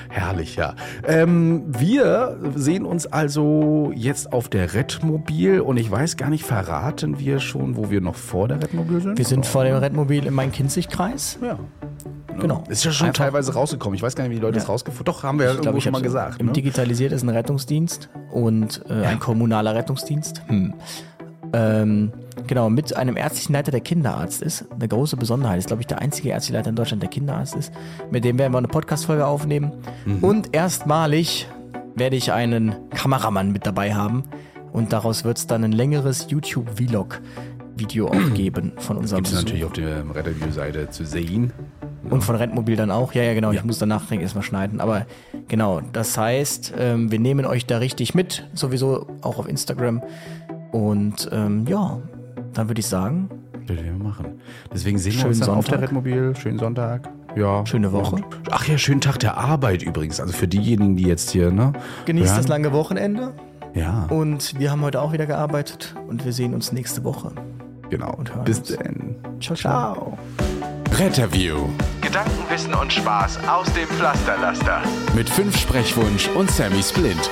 Herrlich, ja. Ähm, wir sehen uns also jetzt auf der Redmobil und ich weiß gar nicht, verraten wir schon, wo wir noch vor der Redmobil sind? Wir sind vor dem Redmobil im Main-Kinzig-Kreis. Ja. Genau. Ist ja schon Einfach. teilweise rausgekommen. Ich weiß gar nicht, wie die Leute ja. das rausgefunden Doch, haben wir ja irgendwo glaub, schon mal gesagt. Im ne? Digitalisiert ist ein Rettungsdienst und äh, ja. ein kommunaler Rettungsdienst. Hm. Ähm, genau, mit einem ärztlichen Leiter, der Kinderarzt ist. Eine große Besonderheit. Ist, glaube ich, der einzige ärztliche Leiter in Deutschland, der Kinderarzt ist. Mit dem werden wir eine Podcast-Folge aufnehmen. Mhm. Und erstmalig werde ich einen Kameramann mit dabei haben. Und daraus wird es dann ein längeres YouTube-Vlog Video auch geben von unserem Gibt es natürlich auf der Retterview-Seite zu sehen. Und von Rentmobil dann auch. Ja, ja, genau. Ja. Ich muss danach erstmal schneiden. Aber genau, das heißt, ähm, wir nehmen euch da richtig mit. Sowieso auch auf Instagram. Und ähm, ja, dann würde ich sagen. Würde wir machen. Deswegen sehen wir uns dann auf der Redmobil. Schönen Sonntag. Ja. Schöne Woche. Und, ach ja, schönen Tag der Arbeit übrigens. Also für diejenigen, die jetzt hier, ne? Genießt hören. das lange Wochenende. Ja. Und wir haben heute auch wieder gearbeitet und wir sehen uns nächste Woche. Genau. Bis dann. Ciao, ciao. Retterview. Gedanken, Wissen und Spaß aus dem Pflasterlaster. Mit fünf Sprechwunsch und Sammy Splint.